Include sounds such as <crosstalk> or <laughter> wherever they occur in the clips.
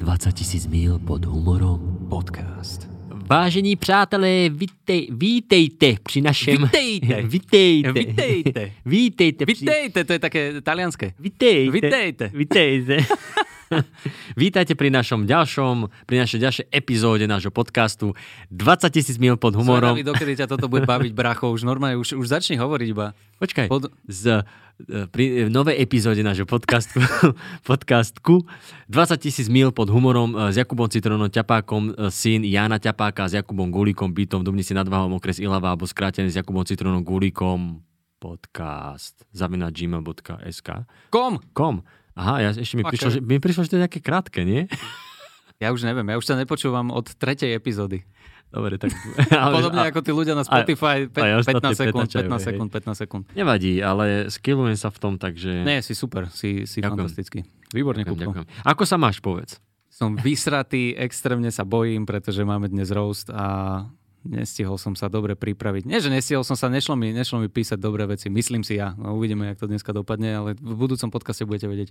20 tisíc mil pod humorom. Podcast. Vážení přátelé, vítej, vítejte při našem... Vítejte. <laughs> Vítejte. Vítejte. při- Vitejte, to je také talianské. Vítejte. Vitejte. Vítejte. <laughs> Vítajte pri našom ďalšom, pri našej ďalšej epizóde nášho podcastu 20 tisíc mil pod humorom. Zvedavý, dokedy ťa toto bude baviť, bracho. Už normálne, už, už začni hovoriť iba. Počkaj, Pod- z, pri v novej epizóde nášho podcastu, <laughs> podcastku 20 tisíc mil pod humorom e, s Jakubom Citronom Ťapákom, e, syn Jana Ťapáka s Jakubom Gulíkom, bytom v Dubnici nad Váhom, okres Ilava, alebo skrátený s Jakubom Citronom Gulíkom podcast zavinač gmail.sk Kom? kom. Aha, ja, ešte mi Okay. prišlo, že, mi prišlo, že to je také krátke, nie? Ja už neviem, ja už sa nepočúvam od tretej epizódy. Dobre, tak... <laughs> <laughs> ale- Podobne a- ako tí ľudia na Spotify, pe- aj ostatní 15 sekúnd, pretáčajú, 15 hej. sekúnd, 15 sekúnd. Nevadí, ale skillujem sa v tom, takže... Nie, si super, si, si Ďakujem. fantastický. Výborne, ďakujem, ďakujem. Ako sa máš, povedz? Som vysratý, extrémne sa bojím, pretože máme dnes roast a nestihol som sa dobre pripraviť. Nie, že nestihol som sa, nešlo mi, nešlo mi písať dobré veci. Myslím si ja. No, uvidíme, jak to dneska dopadne, ale v budúcom podcaste budete vedieť,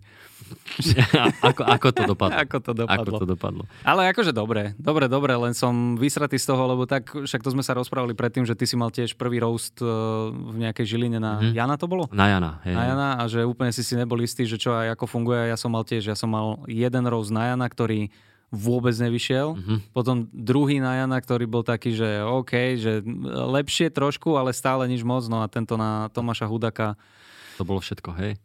<laughs> ako, ako to dopadlo? ako to Ako dopadlo. to dopadlo? Ale akože dobre, dobre, dobre, len som vysratý z toho, lebo tak, však to sme sa rozprávali predtým, že ty si mal tiež prvý roast eh, v nejakej Žiline na Mhm. Jana to bolo? Na Jana. Hej. na Jana a že úplne si si nebol istý, že čo a ako funguje. Ja som mal tiež, ja som mal jeden roast na Jana, ktorý vôbec nevyšiel. Mhm. Potom druhý na Jana, ktorý bol taký, že OK, že lepšie trošku, ale stále nič moc. No a tento na Tomáša Hudaka. To bolo všetko, hej.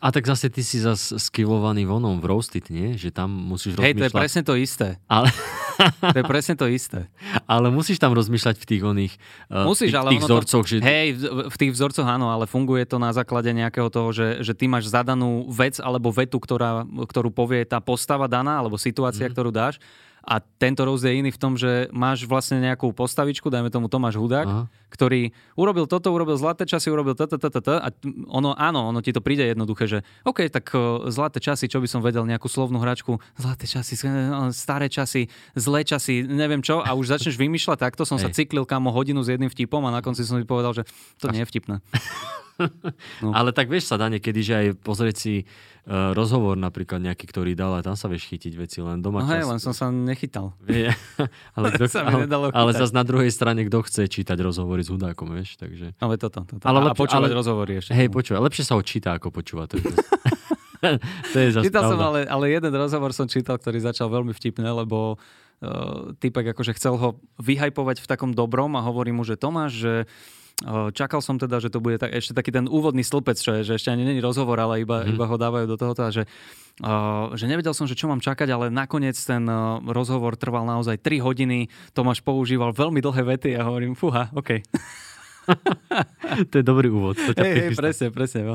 A tak zase ty si zase skillovaný vonom v roasted, nie? Že tam musíš Hej, to je rozmýšľať. presne to isté. Ale, To je presne to isté. ale musíš tam rozmýšľať v tých oných uh, Musíš, tých, ale tých ono to- vzorcoch, že... Hej, v, tých vzorcoch áno, ale funguje to na základe nejakého toho, že, že ty máš zadanú vec alebo vetu, ktorá, ktorú povie tá postava daná alebo situácia, mm. ktorú dáš. A tento roz je iný v tom, že máš vlastne nejakú postavičku, dajme tomu Tomáš Hudák, Aha. ktorý urobil toto, urobil zlaté časy, urobil toto, toto, toto a ono, áno, ono ti to príde jednoduché, že OK, tak uh, zlaté časy, čo by som vedel, nejakú slovnú hračku, zlaté časy, uh, staré časy, zlé časy, neviem čo, a už začneš vymýšľať takto, som sa Hej. cyklil kamo hodinu s jedným vtipom a na konci som si povedal, že to nie je vtipné. <laughs> No. <laughs> Ale tak vieš sa dá niekedy, že aj pozrieť si uh, rozhovor napríklad nejaký, ktorý dal a tam sa vieš chytiť veci len doma. No hej, len som sa nechytal. Vie, <laughs> ale, kto, Sa ale, nedalo ale zase na druhej strane, kto chce čítať rozhovory s hudákom, vieš, takže... Ale toto, toto. Ale Ale a lepšie- počúvať ale- rozhovory ešte. Hej, počúvaj, lepšie sa ho číta, ako počúva. <laughs> To je, to je zase Čítal som, ale, ale jeden rozhovor som čítal, ktorý začal veľmi vtipne, lebo uh, typek akože chcel ho vyhajpovať v takom dobrom a hovorí mu, že Tomáš, že uh, čakal som teda, že to bude tak, ešte taký ten úvodný stĺpec, čo je, že ešte ani není rozhovor, ale iba, Mhm. iba ho dávajú do toho, že, uh, že nevedel som, že čo mám čakať, ale nakoniec ten uh, rozhovor trval naozaj 3 hodiny, Tomáš používal veľmi dlhé vety a hovorím, fúha, OK. to je dobrý úvod. To Hej, hej, presne, presne. No.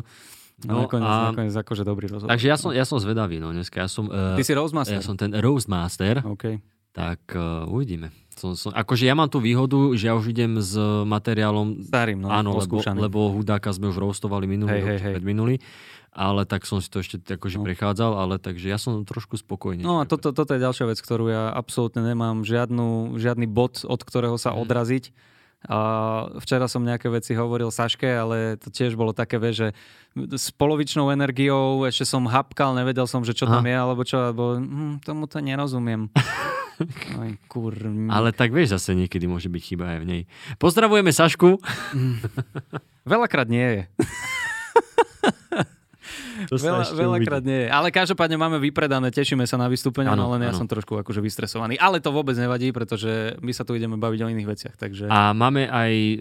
No No, nakoniec, a- nakoniec akože dobrý rozhovor. Takže ja som, ja som zvedavý, no dneska. Ja som, uh, Ty si Roastmaster. ja som ten Roastmaster, OK. Tak uh, uvidíme. Som, som, akože ja mám tú výhodu, že ja už idem s materiálom, Starým, no, áno, lebo, lebo hudáka sme už roastovali minulý Hej, hej, hej. predminulý, ale tak som si to ešte akože No. prechádzal, ale takže ja som trošku spokojný. No a toto, toto je ďalšia vec, ktorú ja absolútne nemám žiadnu, žiadny bod, od ktorého sa Mhm. odraziť. A včera som nejaké veci hovoril Saške, ale to tiež bolo také, vieš, že s polovičnou energiou ešte som hapkal, nevedel som, že čo tam Aha. je, alebo čo, alebo hm, tomu to nerozumiem. <laughs> Aj kur... Ale tak vieš, zase niekedy môže byť chyba aj v nej. Pozdravujeme Sašku. Veľakrát nie je. <laughs> To Veľa, veľakrát uvidí. nie je. Ale každopádne máme vypredané, tešíme sa na vystúpenia, Áno, no len ja áno. som trošku akože vystresovaný. Ale to vôbec nevadí, pretože my sa tu ideme baviť o iných veciach. Takže... A máme aj, e,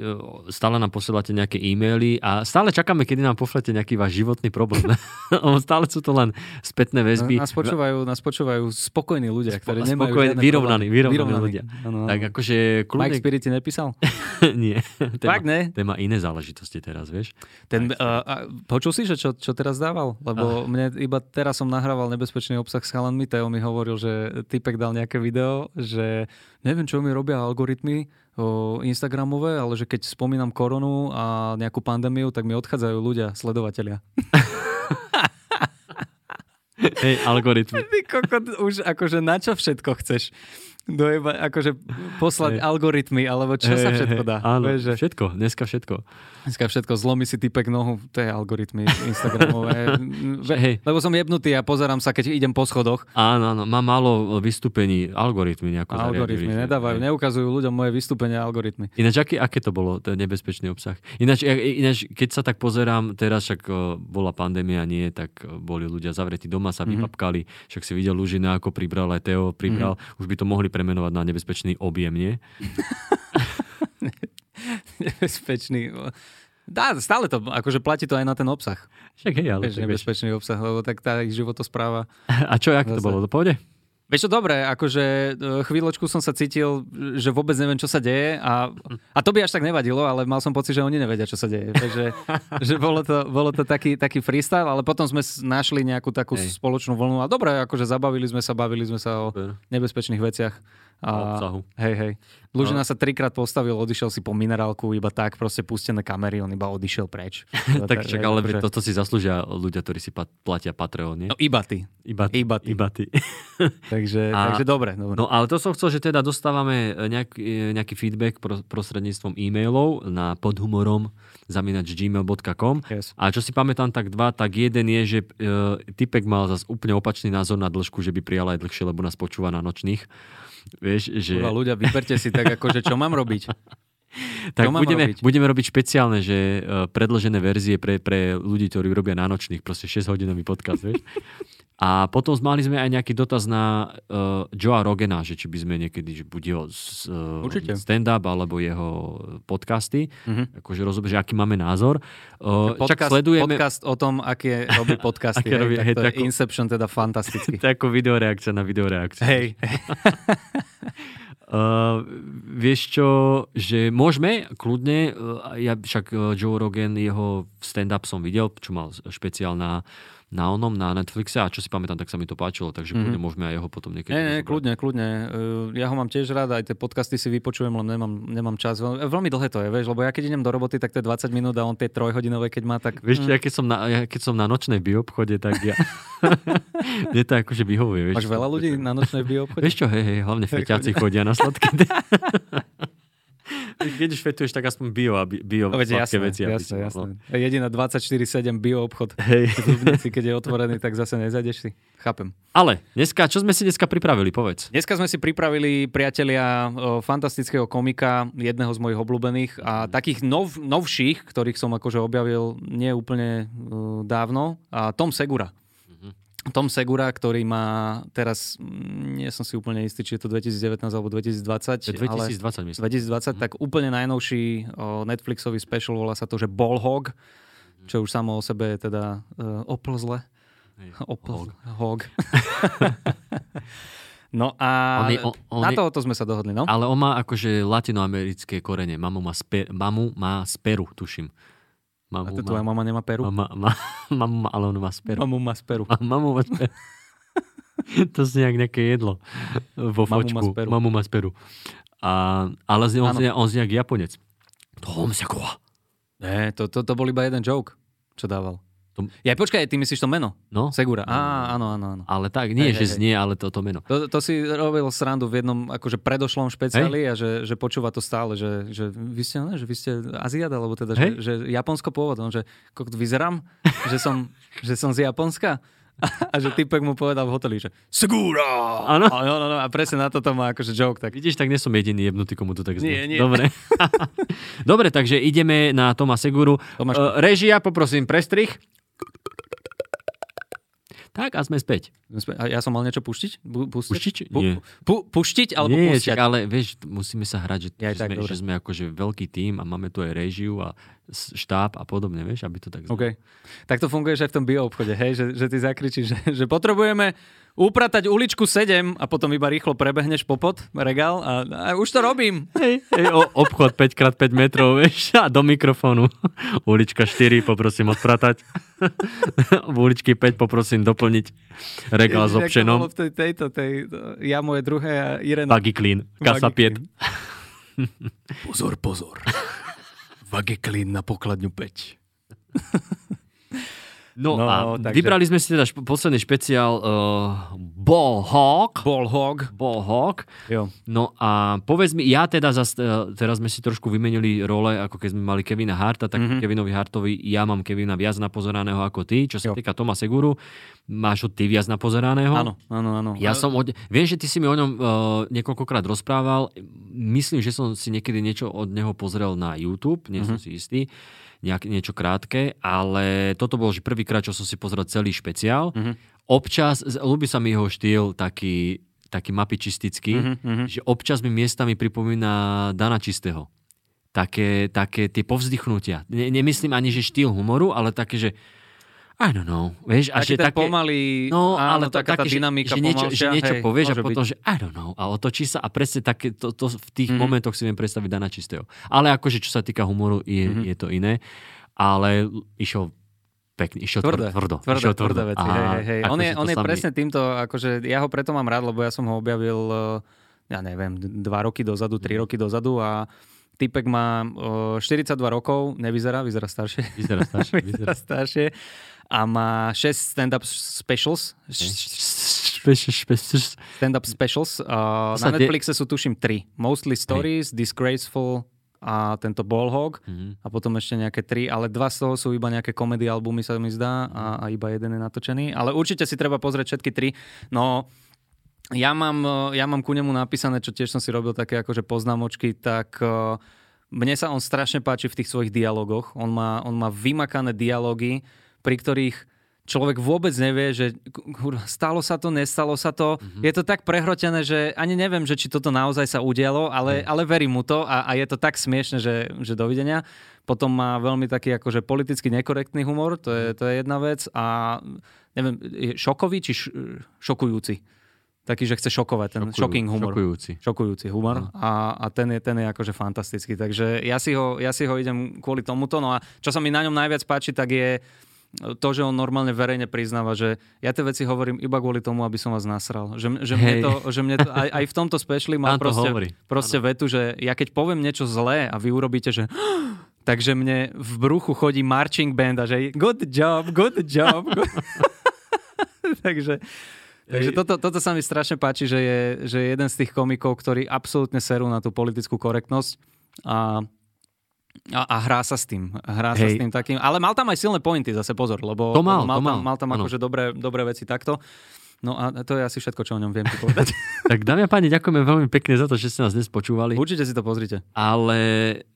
stále nám posielate nejaké e-maily a stále čakáme, kedy nám pošlete nejaký váš životný problém. <laughs> Stále sú to len spätné väzby. Nás počúvajú, nás počúvajú spokojní ľudia, ktorí Spo- nemajú spokojní, vyrovnaní, problémy. vyrovnaní ľudia. Áno, áno. Tak akože Mike kľudne... Spirit ti nepísal? <laughs> Nie. Téma, Fakt ne? téma iné záležitosti teraz, vieš. Ten, uh, počul si, že čo, čo teraz dával? Lebo mne iba teraz som nahrával nebezpečný obsah s chalanmi, Teo mi hovoril, že typek dal nejaké video, že neviem, čo mi robia algoritmy o, Instagramové, ale že keď spomínam koronu a nejakú pandémiu, tak mi odchádzajú ľudia, sledovatelia. Hej, algoritmy. Ty kokot, už akože na čo všetko chceš? Dojeba, akože poslať Hej. algoritmy, alebo čo sa Hej, všetko dá. Áno, Vieš, že všetko, dneska všetko. dneska všetko zlomí si typek nohu, to je algoritmy Instagramové. <laughs> Hej. Lebo som jebnutý a pozerám sa, keď idem po schodoch. Áno, áno, má málo vystúpení, algoritmy nejako Algoritmy zariadili. nedávajú, Hej. neukazujú ľuďom moje vystúpenia algoritmy. Ináč, aké, aké to bolo, ten nebezpečný obsah? Ináč, ináč, keď sa tak pozerám, teraz však bola pandémia, nie, tak boli ľudia zavretí doma, sa Mhm. vypapkali, však si videl Lužina, ako pribral, aj Teo pribral, Mhm. už by to mohli premenovať na nebezpečný objem, nie? <laughs> Nebezpečný. Dá, stále to, akože platí to aj na ten obsah. Však hej, ale Vieš, tak vieš. nebezpečný obsah, lebo tak tá ich životospráva. <laughs> A čo, jak to bolo? To pôjde? Vieš čo, dobre, akože e, chvíľočku som sa cítil, že vôbec neviem, čo sa deje a, a to by až tak nevadilo, ale mal som pocit, že oni nevedia, čo sa deje. Takže <laughs> že bolo to, bolo to taký, taký freestyle, ale potom sme našli nejakú takú Hej. spoločnú vlnu a dobre, akože zabavili sme sa, bavili sme sa o nebezpečných veciach. A obsahu. Hej, hej. Lužina sa trikrát postavil, odišiel si po minerálku, iba tak, proste pustené kamery, on iba odišiel preč. <laughs> Tak čak, ale akože- toto si zaslúžia ľudia, ktorí si pat- platia Patreon, nie? No iba ty. Iba, iba ty. Iba ty. <laughs> Takže, A- takže dobre. dobre. No ale to som chcel, že teda dostávame nejaký, nejaký feedback pro, prostredníctvom e-mailov na podhumorom zaminač gmail.com Yes. a čo si pamätám tak dva, tak jeden je, že e, typek mal zase úplne opačný názor na dĺžku, že by prijal aj dlhšie, lebo nás počúva na nočných. Vieš, že... Kurva, ľudia, vyberte si tak, akože čo mám robiť? <laughs> Tak budeme, robiť? budeme robiť špeciálne, že uh, predložené verzie pre, pre ľudí, ktorí robia na nočných, proste 6-hodinový podcast, vieš. <laughs> A potom mali sme aj nejaký dotaz na uh, Joea Rogena, že či by sme niekedy, že buď jeho uh, stand-up, alebo jeho podcasty, Mhm. akože rozumieš, že aký máme názor. Uh, čak Podcast, sledujeme... podcast o tom, aké robí <laughs> podcasty. Aké hej, robí- tak hej, to tako- Inception teda fantasticky. <laughs> To je ako videoreakcia na videoreakciu. Hej, Uh, <laughs> vieš čo, že môžeme kľudne, uh, ja však uh, Joe Rogan, jeho stand-up som videl, čo mal špeciál na, na onom, na Netflixe a čo si pamätám, tak sa mi to páčilo, takže mm-hmm. môžeme aj jeho potom niekedy. Nie, nie, kľudne, kľudne. Uh, Ja ho mám tiež rád, aj tie podcasty si vypočujem, len nemám, nemám čas. Veľ- Veľmi dlhé to je, vieš, lebo ja keď idem do roboty, tak to je 20 minút a on tie trojhodinové, keď má, tak... Vieš, ja keď, som na, ja keď som na nočnej bioobchode, tak ja... <laughs> Mne to akože vyhovuje. Vieš, Máš veľa ľudí na nočnej bioobchode? Vieš čo, hej, hej, hlavne feťáci chodia na sladké. <laughs> Keď už fetuješ, tak aspoň bio, a bi- bio No, sladké jasné, veci. aby jasné, jasné. no. Jediná 24-7 bioobchod. Hej. V Dubnici, keď je otvorený, tak zase nezajdeš si. Chápem. Ale dneska, čo sme si dneska pripravili, povedz. Dneska sme si pripravili priatelia fantastického komika, jedného z mojich obľúbených a takých nov, novších, ktorých som akože objavil nie úplne uh, dávno, a Tom Segura. Tom Segura, ktorý má teraz, mm, nie som si úplne istý, či je to 2019 alebo 2020, To je 2020, ale myslím. 2020, tak úplne najnovší o, Netflixový special, volá sa to, že Ball Hog, čo už samo o sebe je teda uh, oplzle. Hej, Opl- hog. hog. <laughs> no a On je- on- on na tohoto sme sa dohodli, no? Ale on má akože latinoamerické korene. Mamu má, spe, mamu má z Peru, tuším. A Mamu to tvoja má, mama nemá peru? mama, má, <laughs> mamu má, ale on má z Peru. Mamu má z peru. A <laughs> mamu má z Peru. <laughs> to znie jak nejaké jedlo vo Mamu má fočku. z Peru. Mamu má z Peru. A, ale znie, on, znie, on znie jak Japonec. Tom sa koha. Ne, to, to, to bol iba jeden joke, čo dával. To- Ja, počkaj, ty myslíš to meno? No, Segura. Á, áno, áno, áno. ale tak, nie, Hej, že hej, hej. znie, ale toto meno. To, to si robil srandu v jednom akože predošlom špeciáli a že, že počúva to stále, že, že vy ste, ne, že vy ste Aziat, alebo teda, že, Hej. že Japonsko pôvodom, že kokot vyzerám, <laughs> že som, že som z Japonska. A že typek mu povedal v hoteli, že Segura! Áno. A, no, no, no, a presne na toto má akože joke. Tak. Vidíš, tak nie som jediný jebnutý, komu to tak znie. Nie, nie. Dobre. <laughs> Dobre, takže ideme na Toma Seguru. Tomáš- Uh, režia, poprosím, prestrih. Tak a sme späť. A ja som mal niečo puštiť? Pustiť? Puštiť? Pu, Nie. pu, puštiť alebo Nie, pustiať? čak, ale vieš, musíme sa hrať, že, Ja že, tak, sme, dobre. že sme akože veľký tím a máme tu aj režiu a štáb a podobne, vieš, aby to tak znelo. OK. Tak to funguje aj v tom bioobchode, hej? Že, že ty zakričíš, že, že potrebujeme upratať uličku 7 a potom iba rýchlo prebehneš popod regál a, a už to robím. Hej, hej, o, obchod 5x5 metrov, vieš, a do mikrofónu. <laughs> Ulička 4, poprosím odpratať. <laughs> v uličky 5 poprosím doplniť regál s Ježiš, to občenom. v tej, tejto, tej, ja moje druhé a Irena. Clean, kasa Buggy <laughs> 5. Pozor, pozor. Vageklín na pokladňu 5. No, No, a takže- vybrali sme si teda šp- posledný špeciál uh, Ball Hawk. Ball hog. Ball Hawk. Jo. No a povedz mi, ja teda zas, uh, teraz sme si trošku vymenili role, ako keď sme mali Kevina Harta, tak mm-hmm. Kevinovi Hartovi ja mám Kevina viac napozeraného ako ty. Čo sa Jo. týka Toma Seguru, máš ho ty viac napozeraného. Áno, áno, áno. Ja som od... Viem, že ty si mi o ňom uh, niekoľkokrát rozprával. Myslím, že som si niekedy niečo od neho pozrel na YouTube, nie som si istý, nejak, niečo krátke, ale toto bol že prvýkrát, čo som si pozrel celý špeciál. Občas, z- ľúbi sa mi jeho štýl taký, taký mapičistický, že občas mi miestami pripomína Dana Čistého. Také, také tie povzdychnutia. Ne, nemyslím ani, že štýl humoru, ale také, že I don't know, vieš, a že také, pomalý, No, áno, ale to taká tá také, že- dynamika že, niečo, že niečo hej, povieš a potom, byť. že I don't know. A otočí sa a presne také, to, to v tých Mhm. mm-hmm. momentoch si viem predstaviť Dana Čistého. Ale akože, čo sa týka humoru, je, Mhm. mm-hmm. je to iné. Ale išiel pekne, išiel Tvrdé, tvrdo. tvrdé, išiel tvrdé veci. Hej, hej, hej. On je, akože to on je sa mi- presne týmto, akože ja ho preto mám rád, lebo ja som ho objavil, eh, ja neviem, dva roky dozadu, tri roky dozadu a typek má eh, 42 rokov, nevyzerá, vyzerá staršie. Vyzerá staršie. <laughs> vyzerá staršie a má 6 stand-up specials. Stand-up specials. Uh, na Netflixe sú tuším 3. Mostly Stories, Disgraceful a tento Ballhog. Mhm. A potom ešte nejaké tri, ale dva z toho sú iba nejaké komedy albumy sa mi zdá a, a iba jeden je natočený. Ale určite si treba pozrieť všetky tri. No, ja mám, eh, ja mám ku nemu napísané, čo tiež som si robil také akože poznámočky, tak eh, mne sa on strašne páči v tých svojich dialogoch. On má, on má vymakané dialógy, pri ktorých človek vôbec nevie, že kurva, stalo sa to, nestalo sa to. Mm-hmm. Je to tak prehrotené, že ani neviem, že či toto naozaj sa udialo, ale, mm. ale verím mu to a, a je to tak smiešne, že, že dovidenia. Potom má veľmi taký akože politicky nekorektný humor, to je, to je jedna vec a neviem, je šokový či š, šokujúci? Taký, že chce šokovať, ten Šokujú- shocking humor. Šokujúci. Šokujúci humor a, a ten, je, ten je akože fantastický. Takže ja si, ho, ja si ho idem kvôli tomuto. No a čo sa mi na ňom najviac páči, tak je to, že on normálne verejne priznáva, že ja tie veci hovorím iba kvôli tomu, aby som vás nasral. Že, že, mne, to, že mne to, aj, aj v tomto mal to proste, hovorí. proste vetu, že ja keď poviem niečo zlé a vy urobíte, že <gasps> takže mne v bruchu chodí marching band a že good job, good job. Good... <laughs> takže takže toto, toto sa mi strašne páči, že je, že je jeden z tých komikov, ktorí absolútne serú na tú politickú korektnosť a a, a hrá sa s tým. Hrá sa Hej. s tým takým. Ale mal tam aj silné pointy, zase pozor, lebo To mal, mal, to tam, mal, mal tam akože dobré, dobré veci takto. No a to je asi všetko, čo o ňom viem povedať. <laughs> <laughs> Tak dámy a páni, ďakujeme veľmi pekne za to, že ste nás dnes počúvali. Určite si to pozrite. Ale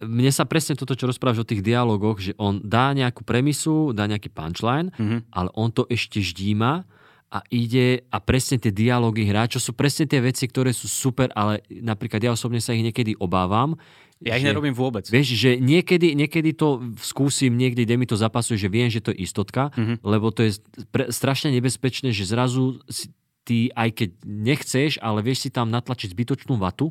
mne sa presne toto, čo rozprávaš o tých dialogoch, že on dá nejakú premisu, dá nejaký punchline, Mhm. ale on to ešte ždíma a ide a presne tie dialógy hrá, čo sú presne tie veci, ktoré sú super, ale napríklad ja osobne sa ich niekedy obávam. Ja ich že- nerobím vôbec. Vieš, že niekedy, niekedy to skúsim, niekde, kde mi to zapasuje, že viem, že to je istotka, Mhm. lebo to je pre, strašne nebezpečné, že zrazu si, ty, aj keď nechceš, ale vieš si tam natlačiť zbytočnú vatu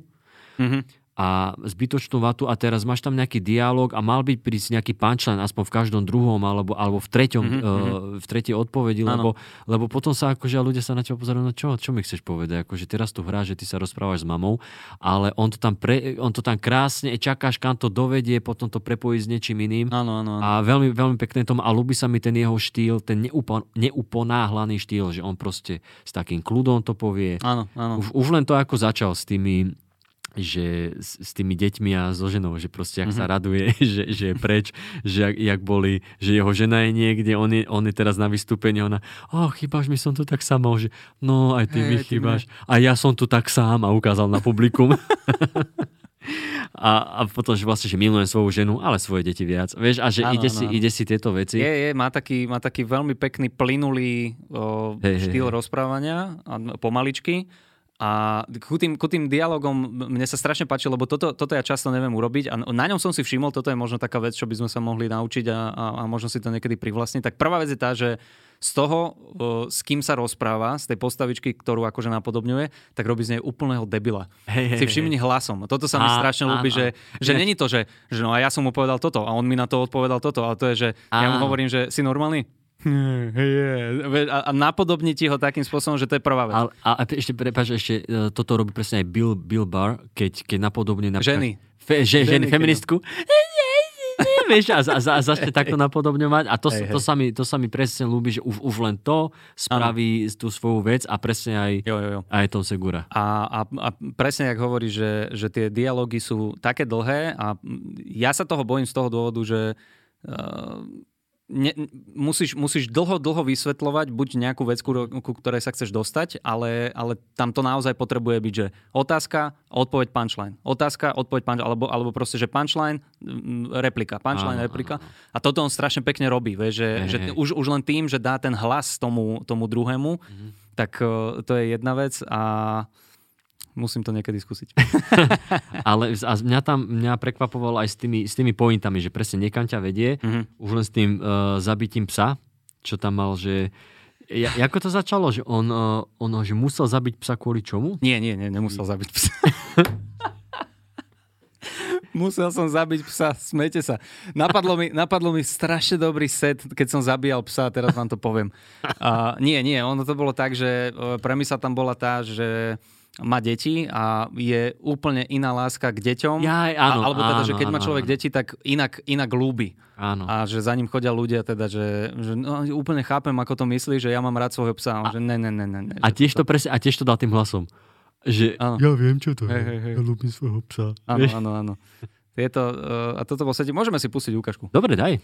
Mhm. A zbytočnú vatu a teraz máš tam nejaký dialog a mal by prísť nejaký punchline aspoň v každom druhom alebo, alebo v treťom, Mhm, mm-hmm. uh, v tretej odpovedi, lebo, lebo potom sa akože ľudia sa na teba pozerajú, no čo, čo mi chceš povedať, akože teraz tu hrá, že ty sa rozprávaš s mamou, ale on to tam, pre, on to tam krásne, čakáš, kam to dovedie, potom to prepojí s niečím iným. Áno, áno. A veľmi, veľmi pekné tomu a ľúbi sa mi ten jeho štýl, ten neupon, neuponáhlaný štýl, že on proste s takým kľudom to povie. Áno, áno. Už, už len to, ako začal s tými že s, s tými deťmi a so ženou, že proste, jak mm-hmm. sa Mhm. raduje, <laughs> že, že je preč, že jak, jak boli, že jeho žena je niekde, on je, on je teraz na vystúpení, ona, oh, chýbaš mi, som tu tak sama, že no, aj ty Hej, mi chýbaš. A ja som tu tak sám a ukázal na publikum. <laughs> a, a potom, že vlastne, že milujem svoju ženu, ale svoje deti viac. Vieš, a že Áno, ide, áno, si, ide si tieto veci. Je, je, má taký, má taký veľmi pekný, plynulý o, hej, štýl hej. rozprávania a pomaličky. A ku tým, ku tým dialogom mne sa strašne páči, lebo toto, toto ja často neviem urobiť a na ňom som si všimol, toto je možno taká vec, čo by sme sa mohli naučiť a, a, a možno si to niekedy privlastniť. Tak prvá vec je tá, že z toho, s kým sa rozpráva, z tej postavičky, ktorú akože napodobňuje, tak robí z nej úplného debila. Hej, si všimni hlasom. Toto sa mi strašne ľúbi, áno. že, že není to, že, že no a ja som mu povedal toto a on mi na to odpovedal toto, ale to je, že ja mu hovorím, že si normálny? <laughs> A, a napodobní ti ho takým spôsobom, že to je prvá vec. Ale, a ešte, prepáč, ešte e, toto robí presne aj Bill, Bill Barr, keď, keď napodobne napríklad... Ženy. Fe, že, ženy, Ženy, feministku. <laughs> vieš, a, a, a začne takto napodobňovať. A to, Hej, to, hej. sa mi, to sa mi presne ľúbi, že už, už len to spraví tú svoju vec a presne aj, Jo, jo, jo. aj Tom Segura. A, a, a presne, jak hovorí, že, že tie dialógy sú také dlhé a ja sa toho bojím z toho dôvodu, že uh, ne, musíš, musíš dlho, dlho vysvetľovať buď nejakú vec, ku, ku ktorej sa chceš dostať, ale, ale tam to naozaj potrebuje byť, že otázka, odpoveď punchline. Otázka, odpoveď punchline, alebo, alebo proste, že punchline, mm, replika, punchline, Áno, replika. A toto on strašne pekne robí, vieš, že, že už, už len tým, že dá ten hlas tomu, tomu druhému, Mhm. tak uh, to je jedna vec a musím to niekedy skúsiť. <laughs> Ale a mňa tam mňa prekvapovalo aj s tými, s tými pointami, že presne niekam ťa vedie, Mhm. už len s tým uh, zabitím psa, čo tam mal, že ja, ako to začalo, že on, uh, on že musel zabiť psa kvôli čomu? Nie, nie, nie, nemusel zabiť psa. <laughs> Musel som zabiť psa, smete sa. Napadlo mi, napadlo mi strašne dobrý set, keď som zabíjal psa, teraz vám to poviem. A nie, nie, ono to bolo tak, že e, premisa tam bola tá, že má deti a je úplne iná láska k deťom. Jaj, áno, a, alebo teda, že áno, keď má áno, človek áno. deti, tak inak, inak ľúbi. Áno. A že za ním chodia ľudia teda, že, že no, úplne chápem, ako to myslí, že ja mám rád svojho psa. A, že ne, ne, ne, ne. ne A že tiež to presne, a tiež to dal tým hlasom. Že Áno. ja viem, čo to je. hej, hej. Ja ľúbim svojho psa. Áno, Vieš? áno, áno. Tieto, uh, a toto bol sedí. Môžeme si pustiť ukážku. Dobre, daj.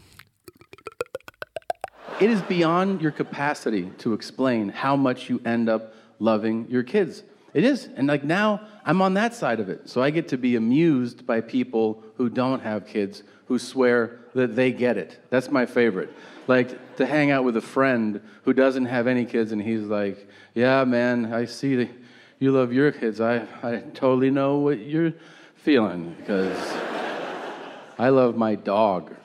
It is beyond your capacity to explain how much you end up loving your kids. It is. And like now, I'm on that side of it. So I get to be amused by people who don't have kids who swear that they get it. That's my favorite. Like to hang out with a friend who doesn't have any kids and he's like, Yeah, man, I see that you love your kids. I, I totally know what you're feeling because I love my dog.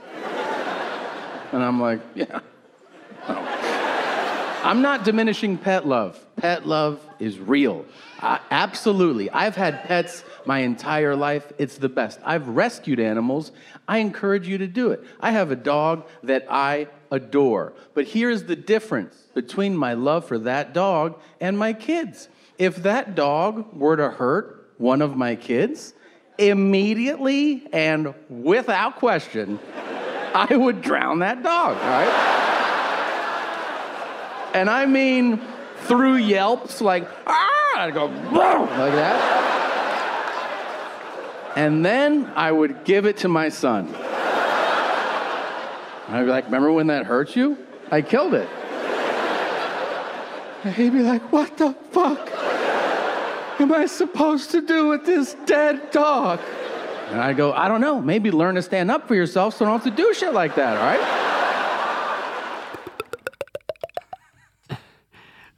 And I'm like, Yeah. I'm not diminishing pet love. Pet love is real. Uh, absolutely. I've had pets my entire life. It's the best. I've rescued animals. I encourage you to do it. I have a dog that I adore. But here's the difference between my love for that dog and my kids. If that dog were to hurt one of my kids, immediately and without question, I would drown that dog, right? And I mean through yelps like, ah, I'd go, like that. And then I would give it to my son. I'd be like, remember when that hurt you? I killed it. And he'd be like, what the fuck am I supposed to do with this dead dog? And I go, I don't know. Maybe learn to stand up for yourself so don't have to do shit like that, all right?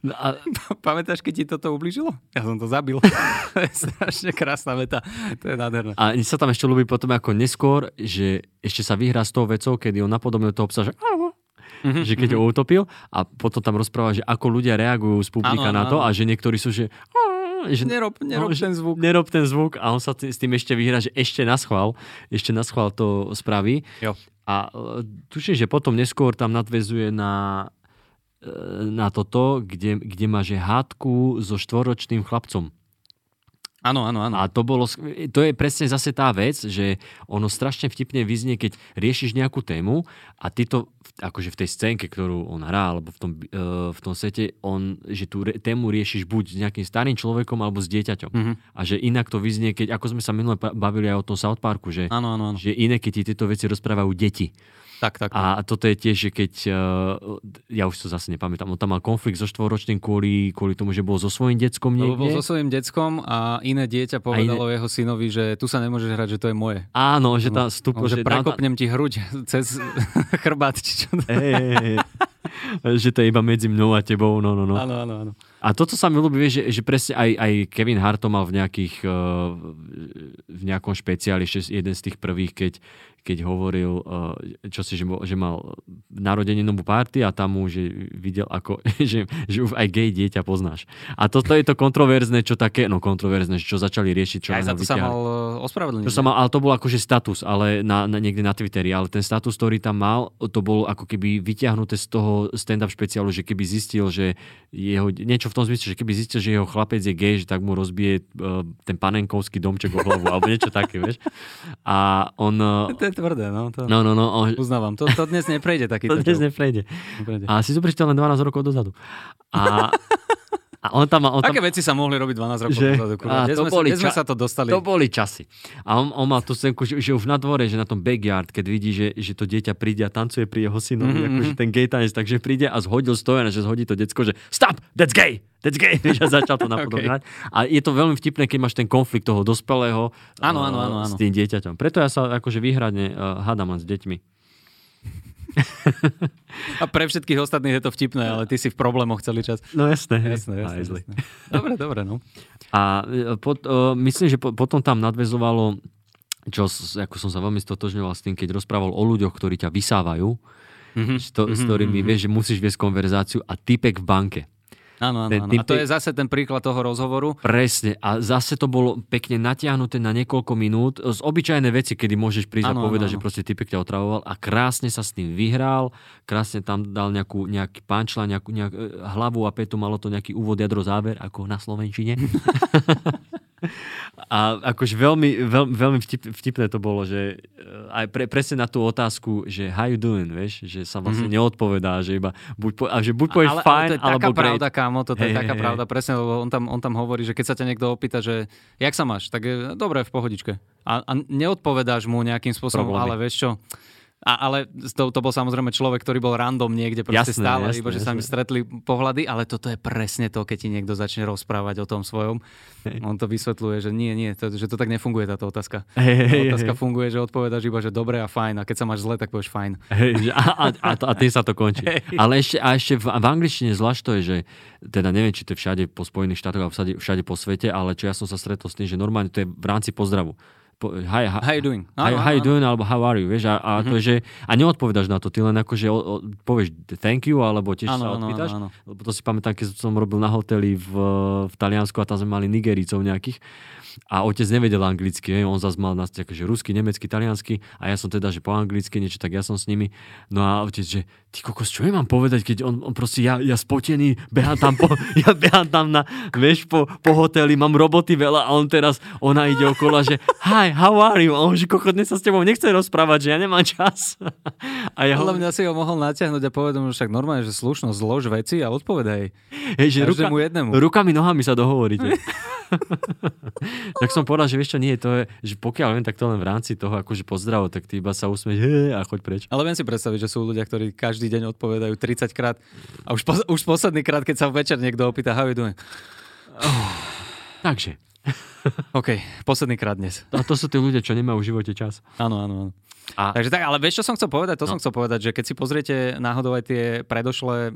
No a, <laughs> Pamätáš, keď ti toto ubližilo? Ja som to zabil. to <laughs> je <laughs> strašne krásna veta. To je nádherné. a sa tam ešte ľúbi potom ako neskôr, že ešte sa vyhrá s tou vecou, kedy on napodobnil toho psa, že Mhm, že keď ho utopil a potom tam rozpráva, že ako ľudia reagujú z publika Áno, na to áno. a že niektorí sú, že, že Nerob, nerob no, že ten zvuk. Nerob ten zvuk a on sa t- s tým ešte vyhrá, že ešte na schvál, ešte na schvál to spraví. Jo. A e, tuším, že potom neskôr tam nadvezuje na, na toto, kde, kde má že hádku so štvoročným chlapcom. Áno, áno, áno. A to bolo, to je presne zase tá vec, že ono strašne vtipne vyznie, keď riešiš nejakú tému a ty to, akože v tej scénke, ktorú on hrá, alebo v tom, e, v tom sete, on, že tú tému riešiš buď s nejakým starým človekom, alebo s dieťaťom. Mhm. A že inak to vyznie, keď, ako sme sa minule bavili aj o tom South Parku, že, Áno, áno, áno. že iné, keď ti tieto veci rozprávajú deti. Tak, tak. A toto je tiež, že keď, uh, ja už to zase nepamätám, on tam mal konflikt so štvoročným kvôli, kvôli tomu, že bol so svojím deckom Lebo bol niekde. so svojím deckom a iné dieťa povedalo jeho synovi, že tu sa nemôžeš hrať, že to je moje. Áno, že tam vstúpil, že že, prekopnem ti hruď <laughs> cez chrbát, či čo. Hej, hej, hej. <laughs> že to je iba medzi mnou a tebou, no, no, no. Áno, áno, áno. A toto sa mi ľúbi, vieš, že, že presne aj, aj Kevin Hart to mal v nejakých, uh, v nejakom špeciáli, jeden z tých prvých, keď, keď hovoril, uh, čo si, že, že mal narodeninovú party a tam mu, že videl ako, <laughs> že, že už aj gay dieťa poznáš. A toto je to kontroverzné, čo také, no kontroverzné, čo začali riešiť, čo Aj za to sa vyťahli. mal eh, ospravedlniť. To sa mal, ale to bol akože status, ale na, na, niekde na Twitteri, ale ten status, ktorý tam mal, to bolo ako keby vyťahnuté z toho stand-up špeciálu, že keby zistil, že jeho, niečo v tom zmysle, že keby zistil, že jeho chlapec je gay, že tak mu rozbije uh, ten panenkovský domček o hlavu, alebo niečo také, vieš. A on... Uh, To je tvrdé, no. To no, no, no. On, uznávam. To, to dnes neprejde takýto <laughs> to dnes neprejde. Neprejde. A si to prečítal len 12 rokov dozadu. A, <laughs> a on tam... On tam Aké veci sa mohli robiť 12 rokov Že- dozadu? kurva? Kde to sme, boli kde ča- sa to dostali? To boli časy. A on, on mal tú scénku, že, že už na dvore, že na tom backyard, keď vidí, že, že to dieťa príde a tancuje pri jeho synovi, mm-hmm. akože ten gay tanec, takže príde a zhodil stojan, že zhodí to decko, že stop, that's gay, that's gay, <laughs> že začal to napodobňovať. <laughs> A je to veľmi vtipné, keď máš ten konflikt toho dospelého Áno, áno, eh, áno, s áno. tým dieťaťom. Preto ja sa akože výhradne uh, hádam len s deťmi. A pre všetkých ostatných je to vtipné, ale ty si v problémoch celý čas. No jasné. Jasné, jasné, jasné. Dobre, dobre, no. A e, pot, uh, myslím, že po, potom tam nadvezovalo, čo ako som sa veľmi stotožňoval s tým, keď rozprával o ľuďoch, ktorí ťa vysávajú, mm-hmm. s, to, s ktorými vieš, že musíš viesť konverzáciu a typek v banke. Áno, áno, áno. A to je zase ten príklad toho rozhovoru. Presne. A zase to bolo pekne natiahnuté na niekoľko minút. Z obyčajné veci, kedy môžeš prísť Áno, a povedať, áno, že áno. proste typek ťa otravoval a krásne sa s tým vyhral, krásne tam dal nejakú, nejaký punchline, nejakú, nejak, e, hlavu a petu, malo to nejaký úvod, jadro, záver, ako na Slovenčine. <laughs> A akože veľmi, veľ, veľmi vtip, vtipné to bolo, že eh, aj pre, presne na tú otázku, že how you doing, vieš, že sa vlastne mm-hmm. neodpovedá, že iba buď, po, a že buď povieš ale, fine, ale to je alebo taká great. pravda, kámo, toto je Hej, taká hej, pravda, presne, lebo on tam, on tam hovorí, že keď sa ťa niekto opýta, že jak sa máš, tak je dobre, v pohodičke. A, a neodpovedáš mu nejakým spôsobom, Problémy. ale vieš čo, a, ale to, to bol samozrejme človek, ktorý bol random niekde, proste Jasné, stále, jasné, iba že sa mi jasné. stretli pohľady, ale toto je presne to, keď ti niekto začne rozprávať o tom svojom. On to vysvetľuje, že nie, nie, to, že to tak nefunguje táto otázka. Hej, hej, Tá hej, otázka hej. funguje, že odpovedáš iba, že dobre a fajn, a keď sa máš zle, tak povieš fajn. Hej, a, a, a, a tým sa to končí. Ale ešte, a ešte v, v angličtine zvlášť to je, že teda neviem, či to je všade po Spojených štátoch alebo všade, všade po svete, ale čo ja som sa stretol s tým, že normálne to je v rámci pozdravu. Hi, hi, How you doing? How, Áno, how you doing, alebo how are you, vieš, a, a Mhm. to je, že, a neodpovedáš na to, ty len akože o, o, povieš thank you, alebo tiež Áno, sa odpýtaš, áno, áno. lebo to si pamätám, keď som robil na hoteli v, v Taliansku a tam sme mali Nigericov nejakých a otec nevedel anglicky, on zase mal nás akože rusky, nemecky, taliansky a ja som teda, že po anglicky niečo, tak ja som s nimi. No a otec, že ty kokos, čo ja mám povedať, keď on, on proste, ja, ja spotený, behám tam, po, <laughs> ja behám tam na, vieš, po, po hoteli, mám roboty veľa a on teraz, ona ide okolo, že hi, how are you? A on, že kokot, dnes sa s tebou nechce rozprávať, že ja nemám čas. <laughs> A ja Podľa ho, mňa si ho mohol natiahnuť a povedať mu, že však normálne, že slušnosť, zlož veci a odpovedaj. hej, že ruka, jednému. rukami, nohami sa dohovoríte. <laughs> tak som povedal, že vieš čo, nie, to je, že pokiaľ viem, tak to len v rámci toho akože pozdravu, tak ty iba sa usmieť a choď preč. Ale viem si predstaviť, že sú ľudia, ktorí každý deň odpovedajú 30 krát a už, po, už posledný krát, keď sa večer niekto opýta, how you doing? <sighs> Takže, <laughs> OK, posledný krát dnes. a to sú tí ľudia, čo nemajú v živote čas. Áno, áno, áno. A- Takže tak, ale vieš, čo som chcel povedať? To No. som chcel povedať, že keď si pozriete náhodou aj tie predošlé e,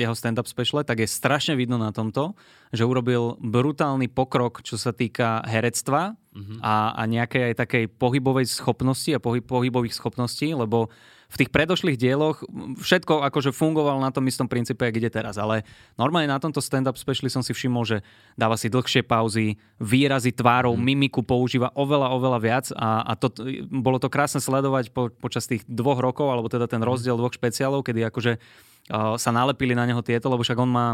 jeho stand-up speciale, tak je strašne vidno na tomto, že urobil brutálny pokrok, čo sa týka herectva Mhm. a, a nejakej aj takej pohybovej schopnosti a pohyb, pohybových schopností, lebo v tých predošlých dieloch všetko akože fungovalo na tom istom princípe, jak ide teraz, ale normálne na tomto stand-up speciali som si všimol, že dáva si dlhšie pauzy, výrazy tvárov, Mhm. mm. mimiku používa oveľa, oveľa viac a, a to, bolo to krásne sledovať po, počas tých dvoch rokov, alebo teda ten rozdiel dvoch špeciálov, kedy akože uh, sa nalepili na neho tieto, lebo však on má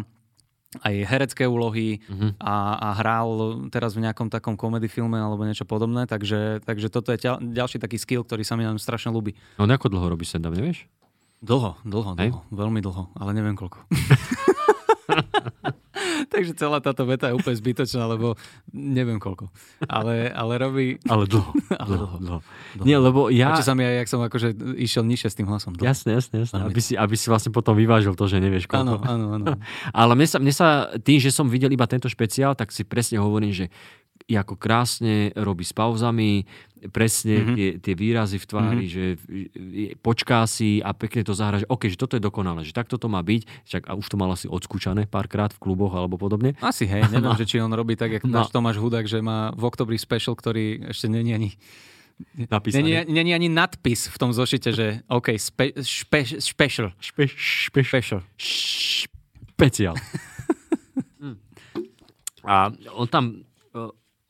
aj herecké úlohy Mhm. a, a hral teraz v nejakom takom komedy filme alebo niečo podobné, takže, takže toto je ťa, ďalší taký skill, ktorý sa mi nám strašne ľúbi. On ako dlho robí stand-up, nevieš? Dlho, dlho, Hej. dlho, veľmi dlho, ale neviem koľko. <laughs> <laughs> Takže celá táto veta je úplne zbytočná, lebo neviem koľko. Ale, ale robí... Ale dlho. <laughs> Ale dlho, dlho. Nie, lebo ja... Páči sa mi aj, jak som akože išiel nižšie s tým hlasom. Dlho. Jasné, jasné. Veľmi Aby si, aby si vlastne potom vyvážil to, že nevieš Áno, koľko. áno, áno. <laughs> Ale mne sa, mne sa, tým, že som videl iba tento špeciál, tak si presne hovorím, že ako krásne robí s pauzami, presne Mhm. mm-hmm. tie, tie výrazy v tvári, mm-hmm. že počká si a pekne to zahra, že OK, že toto je dokonalé, že takto to má byť, však a už to mal asi odskúšané párkrát v kluboch alebo podobne. Asi hej, neviem, <laughs> No. že či on robí tak, jak No. Tomáš Hudák, že má v oktobri special, ktorý ešte není ani, Napísané. není, není ani nadpis v tom zošite, že OK, spe, špe, special. Špe, špe, Special. špeciál. <laughs> A on tam,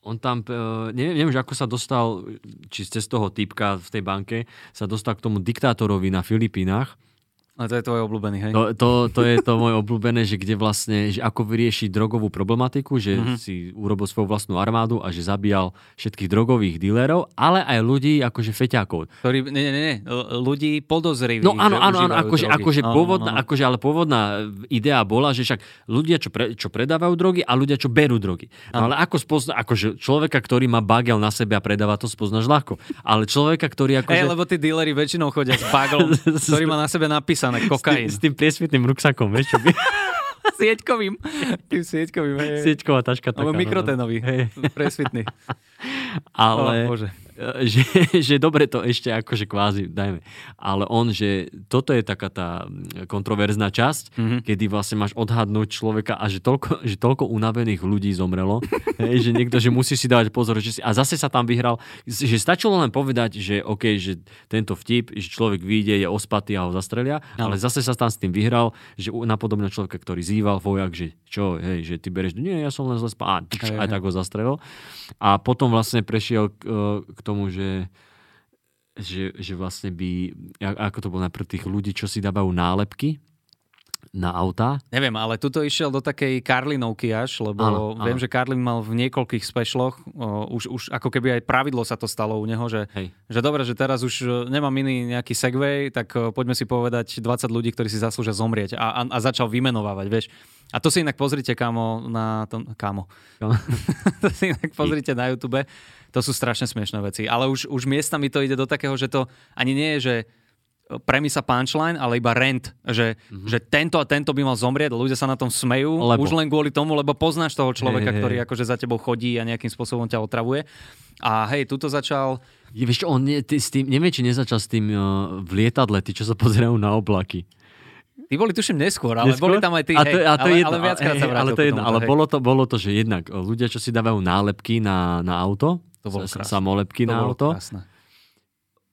on tam, eh, neviem, neviem, že ako sa dostal, či cez toho typka v tej banke, sa dostal k tomu diktátorovi na Filipínach A to je tvoj obľúbený, hej? To, to, to je to moje obľúbené, že kde vlastne, že ako vyrieši drogovú problematiku, že mm-hmm. si urobil svoju vlastnú armádu a že zabíjal všetkých drogových dílerov, ale aj ľudí akože feťákov. Ktorí, nie, nie, nie, ľudí podozrivých. No áno, áno, áno akože, akože, áno, pôvodná, áno. akože, ale pôvodná idea bola, že však ľudia, čo, pre, čo predávajú drogy a ľudia, čo berú drogy. No, ale ako spozna, akože človeka, ktorý má bagel na sebe a predáva to, spoznáš ľahko. Ale človeka, ktorý akože... Hey, lebo tí díleri väčšinou chodia s baglom, <laughs> ktorý má na sebe napísané napísané kokain. S tým, s tým priesvitným ruksakom, vieš čo by... <laughs> sieťkovým. Tým sieťkovým, hej. Sieťková taška taká. Alebo mikrotenový, no. hej. presvitný. <laughs> Ale... Oh, Bože. <laughs> že, že dobre to ešte akože kvázi dajme. Ale on, že toto je taká tá kontroverzná časť, mm-hmm. kedy vlastne máš odhadnúť človeka a že toľko, že toľko unavených ľudí zomrelo, <laughs> hej, že niekto, že musí si dávať pozor, že si, a zase sa tam vyhral, že stačilo len povedať, že OK, že tento vtip, že človek vyjde, je ospatý a ho zastrelia, no. ale zase sa tam s tým vyhral, že napodobne človeka, ktorý zýval vojak, že čo, hej, že ty bereš, nie, ja som len zle spá, a, aj tak ho zastrelil. A potom vlastne prešiel k, k tomu, že, že, že vlastne by, ako to bolo najprv tých ľudí, čo si dávajú nálepky, na auta. Neviem, ale tuto išiel do takej Karlinovky až, lebo áno, viem, áno. že Karlin mal v niekoľkých specialoch, o, už, už ako keby aj pravidlo sa to stalo u neho, že, že dobre, že teraz už e, nemám iný nejaký segway, tak e, poďme si povedať 20 ľudí, ktorí si zaslúžia zomrieť a, a, a začal vymenovávať, vieš. A to si inak pozrite, kámo, na tom, kámo. <laughs> to si inak pozrite na YouTube. To sú strašne smiešné veci. Ale už, už miestami to ide do takého, že to ani nie je, že premisa punchline, ale iba rent, že, mm-hmm. že tento a tento by mal zomrieť ľudia sa na tom smejú, lebo. už len kvôli tomu, lebo poznáš toho človeka, hey, ktorý akože za tebou chodí a nejakým spôsobom ťa otravuje. A hej, tuto začal... Vieš, on nie, ty, s tým, neviem, či nezačal s tým uh, v lietadle, tí, čo sa pozerajú na oblaky. Tí boli tuším neskôr, ale neskôr? boli tam aj tí, a to, hej, a to ale, jedno, ale viackrát sa ale, to jedno, tomuto, ale bolo, to, bolo to, že jednak ľudia, čo si dávajú nálepky na, na auto, to bolo samolepky to na bolo auto, krásne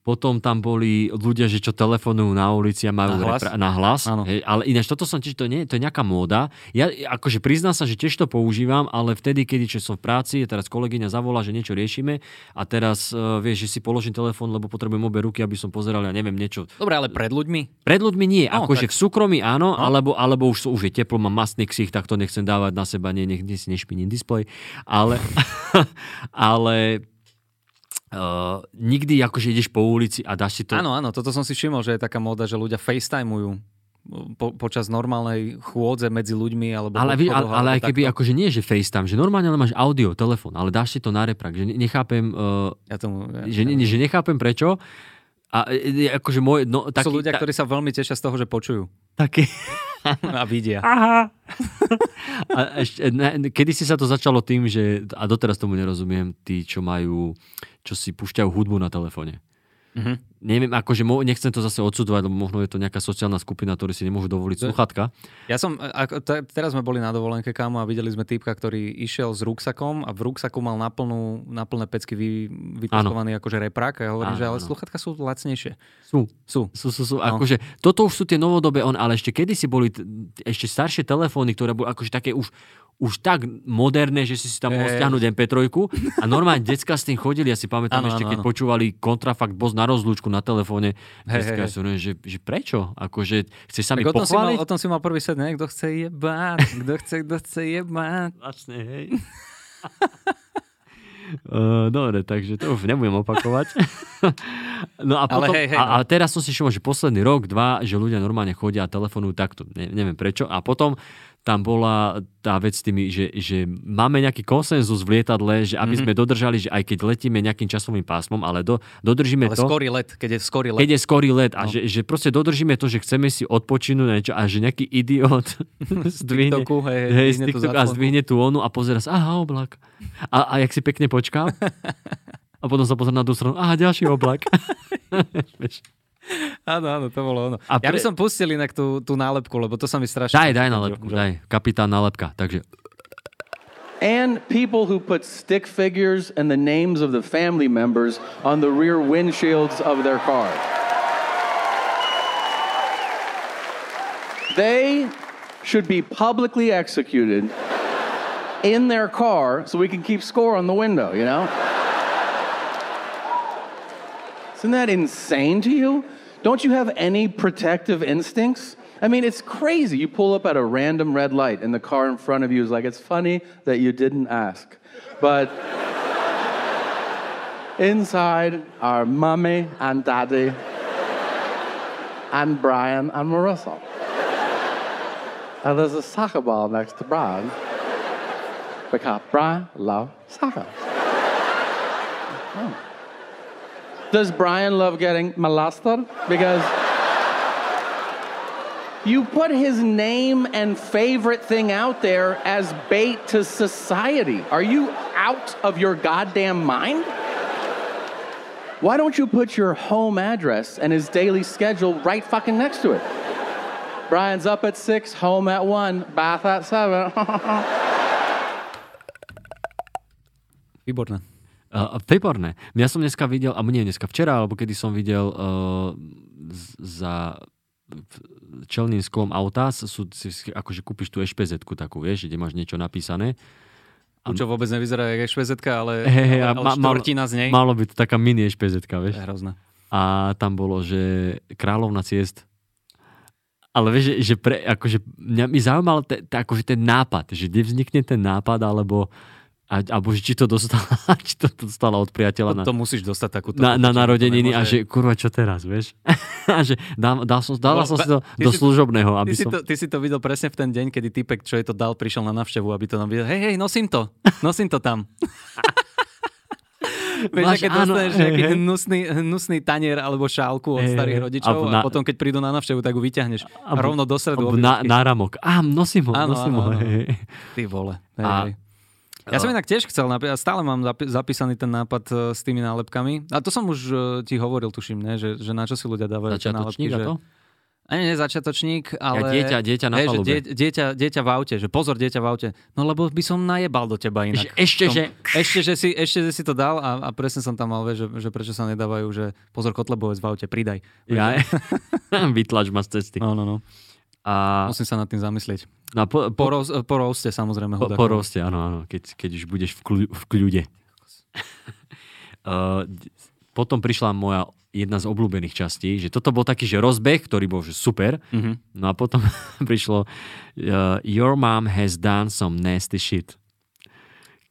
potom tam boli ľudia, že čo telefonujú na ulici a majú na hlas, repra- na hlas hej, ale ináč toto som tiež, to, nie, to je nejaká móda. Ja akože priznám sa, že tiež to používam, ale vtedy, keď som v práci, teraz kolegyňa zavolá, že niečo riešime a teraz uh, vieš, že si položím telefón, lebo potrebujem obe ruky, aby som pozeral, ja neviem, niečo. Dobre, ale pred ľuďmi? Pred ľuďmi nie, no, akože tak... v súkromí áno, no. alebo, alebo už, už je teplo, mám masný ksich, tak to nechcem dávať na seba, nie, nech, nech si nešpiním displej, ale, <laughs> ale Uh, nikdy akože ideš po ulici a dáš si to... Áno, áno, toto som si všimol, že je taká móda, že ľudia facetimeujú po, počas normálnej chôdze medzi ľuďmi alebo ale, vy, ale, ale aj keby akože nie, že FaceTime, že normálne ale máš audio, telefón, ale dáš si to na reprak, že nechápem, uh, ja tomu, ja, že, ja, že nechápem prečo. A e, akože môj, no, taký, Sú ľudia, ta... ktorí sa veľmi tešia z toho, že počujú. Taký. <laughs> A vidia. Aha. a ešte, ne, kedy si sa to začalo tým, že, a doteraz tomu nerozumiem, tí, čo majú čo si púšťajú hudbu na telefóne. Mm-hmm. Neviem, akože nechcem to zase odsudovať, lebo možno je to nejaká sociálna skupina, ktorí si nemôžu dovoliť sluchatka. Ja som, ako, t- teraz sme boli na dovolenke kámo a videli sme týpka, ktorý išiel s ruksakom a v ruksaku mal naplnú, naplné pecky vy, vypeskovaný akože reprák a ja hovorím, ano, že ale ano. sluchatka sú lacnejšie. Sú. Sú. Sú, sú, sú. No. Akože, toto už sú tie novodobé, on, ale ešte kedy si boli t- ešte staršie telefóny, ktoré boli akože také už už tak moderné, že si si tam mohol stiahnuť MP3 a normálne decka s tým chodili, ja si pamätám ano, ešte, ano, keď ano. počúvali kontrafakt boss na rozlúčku na telefóne, hey, hey, hey. že, že prečo? Akože, chceš sa mi o tom pochváliť? Si mal, o tom si mal prvý set, ne? Kto chce jebať, kto chce, kto chce jebať. Vlastne, hej. Uh, <laughs> dobre, takže to už nebudem opakovať. <laughs> no a, potom, hej, hej, no. a, a teraz som si všimol, že posledný rok, dva, že ľudia normálne chodia a telefonujú takto. Ne, neviem prečo. A potom tam bola tá vec s tými, že, že máme nejaký konsenzus v lietadle, že aby mm-hmm. sme dodržali, že aj keď letíme nejakým časovým pásmom, ale do, dodržíme ale to... skorý let, keď je skorý let. Keď je skorý let a no. že, že proste dodržíme to, že chceme si odpočinúť niečo a že nejaký idiot <laughs> <laughs> zdvihne, TikToku, hej, hej, hej, TikTok a zdvihne tú onu a pozera sa, aha, oblak. A, a jak si pekne počkal <laughs> a potom sa pozrie na tú stranu, aha, ďalší oblak. Áno, áno, to bolo ono. A pre... Ja by som pustil inak tú, tú nálepku, lebo to sa mi strašne... Daj, daj nálepku, že... daj. Kapitán nálepka, takže... And people who put stick figures and the names of the family members on the rear windshields of their car. They should be publicly executed in their car so we can keep score on the window, you know? Isn't that insane to you? Don't you have any protective instincts? I mean, it's crazy. You pull up at a random red light and the car in front of you is like, it's funny that you didn't ask. But <laughs> inside are mommy and daddy and Brian and Marissa. And there's a soccer ball next to Brian because Brian loves soccer. <laughs> Oh. Does Brian love getting molested? Because you put his name and favorite thing out there as bait to society. Are you out of your goddamn mind? Why don't you put your home address and his daily schedule right fucking next to it? Brian's up at six, home at one, bath at seven. <laughs> Výborné. Uh, výborné. Ja som dneska videl, alebo nie dneska, včera, alebo kedy som videl uh, za čelným sklom auta, sú, si, akože kúpiš tú ešpz takú, vieš, kde máš niečo napísané. A čo vôbec nevyzerá jak špezetka, ale, Hej, hej, a ale ma- z nej. Malo by to taká mini ešpz vieš. hrozné. A tam bolo, že kráľovna ciest. Ale vieš, že, že pre, akože mňa mi zaujímal te, te, akože ten nápad, že kde vznikne ten nápad, alebo, a, alebo že či to dostala, <laughs> či to dostala od priateľa na, To, to musíš dostať takúto. na, na to narodeniny a nemôže- že kurva, čo teraz, vieš? <laughs> a že dal, dal som, dala No, som si to do si- služobného, aby Ty si, som... to, ty si to videl presne v ten deň, kedy typek, čo je to dal, prišiel na navštevu, aby to nám videl. Hej, hej, nosím to, nosím to tam. <laughs> Vieš, Máš- keď áno, dostaneš hej, nejaký hej. hnusný, hnusný tanier alebo šálku od Hej, starých rodičov Alebo a na- potom, keď prídu na navštevu, tak ju vyťahneš a rovno do alebo na, obývačky. náramok. Á, nosím ho, Áno, nosím áno, ho. áno. hej. Ty vole. Hej, A- hej. Ja som inak tiež chcel, ja stále mám zapísaný ten nápad e, s tými nálepkami. A to som už e, ti hovoril, tuším, ne? Že, že na čo si ľudia dávajú tie nálepky. Že... to? Ani nie začiatočník, ale... dieťa, dieťa na Hej, palube. die, dieťa, dieťa v aute, že pozor, dieťa v aute. No lebo by som najebal do teba inak. Že ešte, tom- že... Ešte, že si, ešte, že si to dal a, a presne som tam mal, vieš, že, že prečo sa nedávajú, že pozor, kotlebovec v aute, pridaj. Ja, <laughs> vytlač ma z cesty. No, no, no. A Musím sa nad tým zamyslieť. No, po, Po, po, roz, po roaste samozrejme. po, po roste, áno, áno, keď, keď už budeš v, kľu, v kľude. <laughs> uh, potom prišla moja jedna z obľúbených častí, že toto bol taký, že rozbeh, ktorý bol že super. Mhm. No a potom <laughs> prišlo uh, Your mom has done some nasty shit.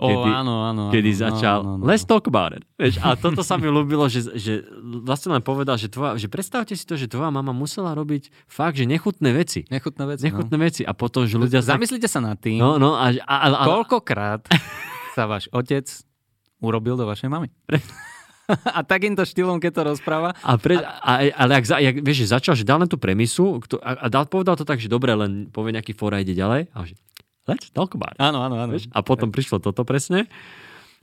Kedy- áno, áno. Kedy áno, začal, no, no, no. let's talk about it. Vieš, a toto sa mi ľúbilo, že, že vlastne len povedal, že, tvoja, že predstavte si to, že tvoja mama musela robiť fakt, že nechutné veci. Nechutné veci. Nechutné veci. A potom, že no. ľudia... Zamyslite sa nad tým, No, no, a, a, a, a, koľkokrát sa váš otec urobil do vašej mamy. <laughs> A takýmto štýlom, keď to rozpráva, A pre, a, ale ak, jak, vieš, že začal, že dal len tú premisu kto, a, a dal, povedal to tak, že dobre, len povie nejaký fora ide ďalej. A že, let's talk about it. áno, áno, áno. Vieš? A potom prišlo toto presne.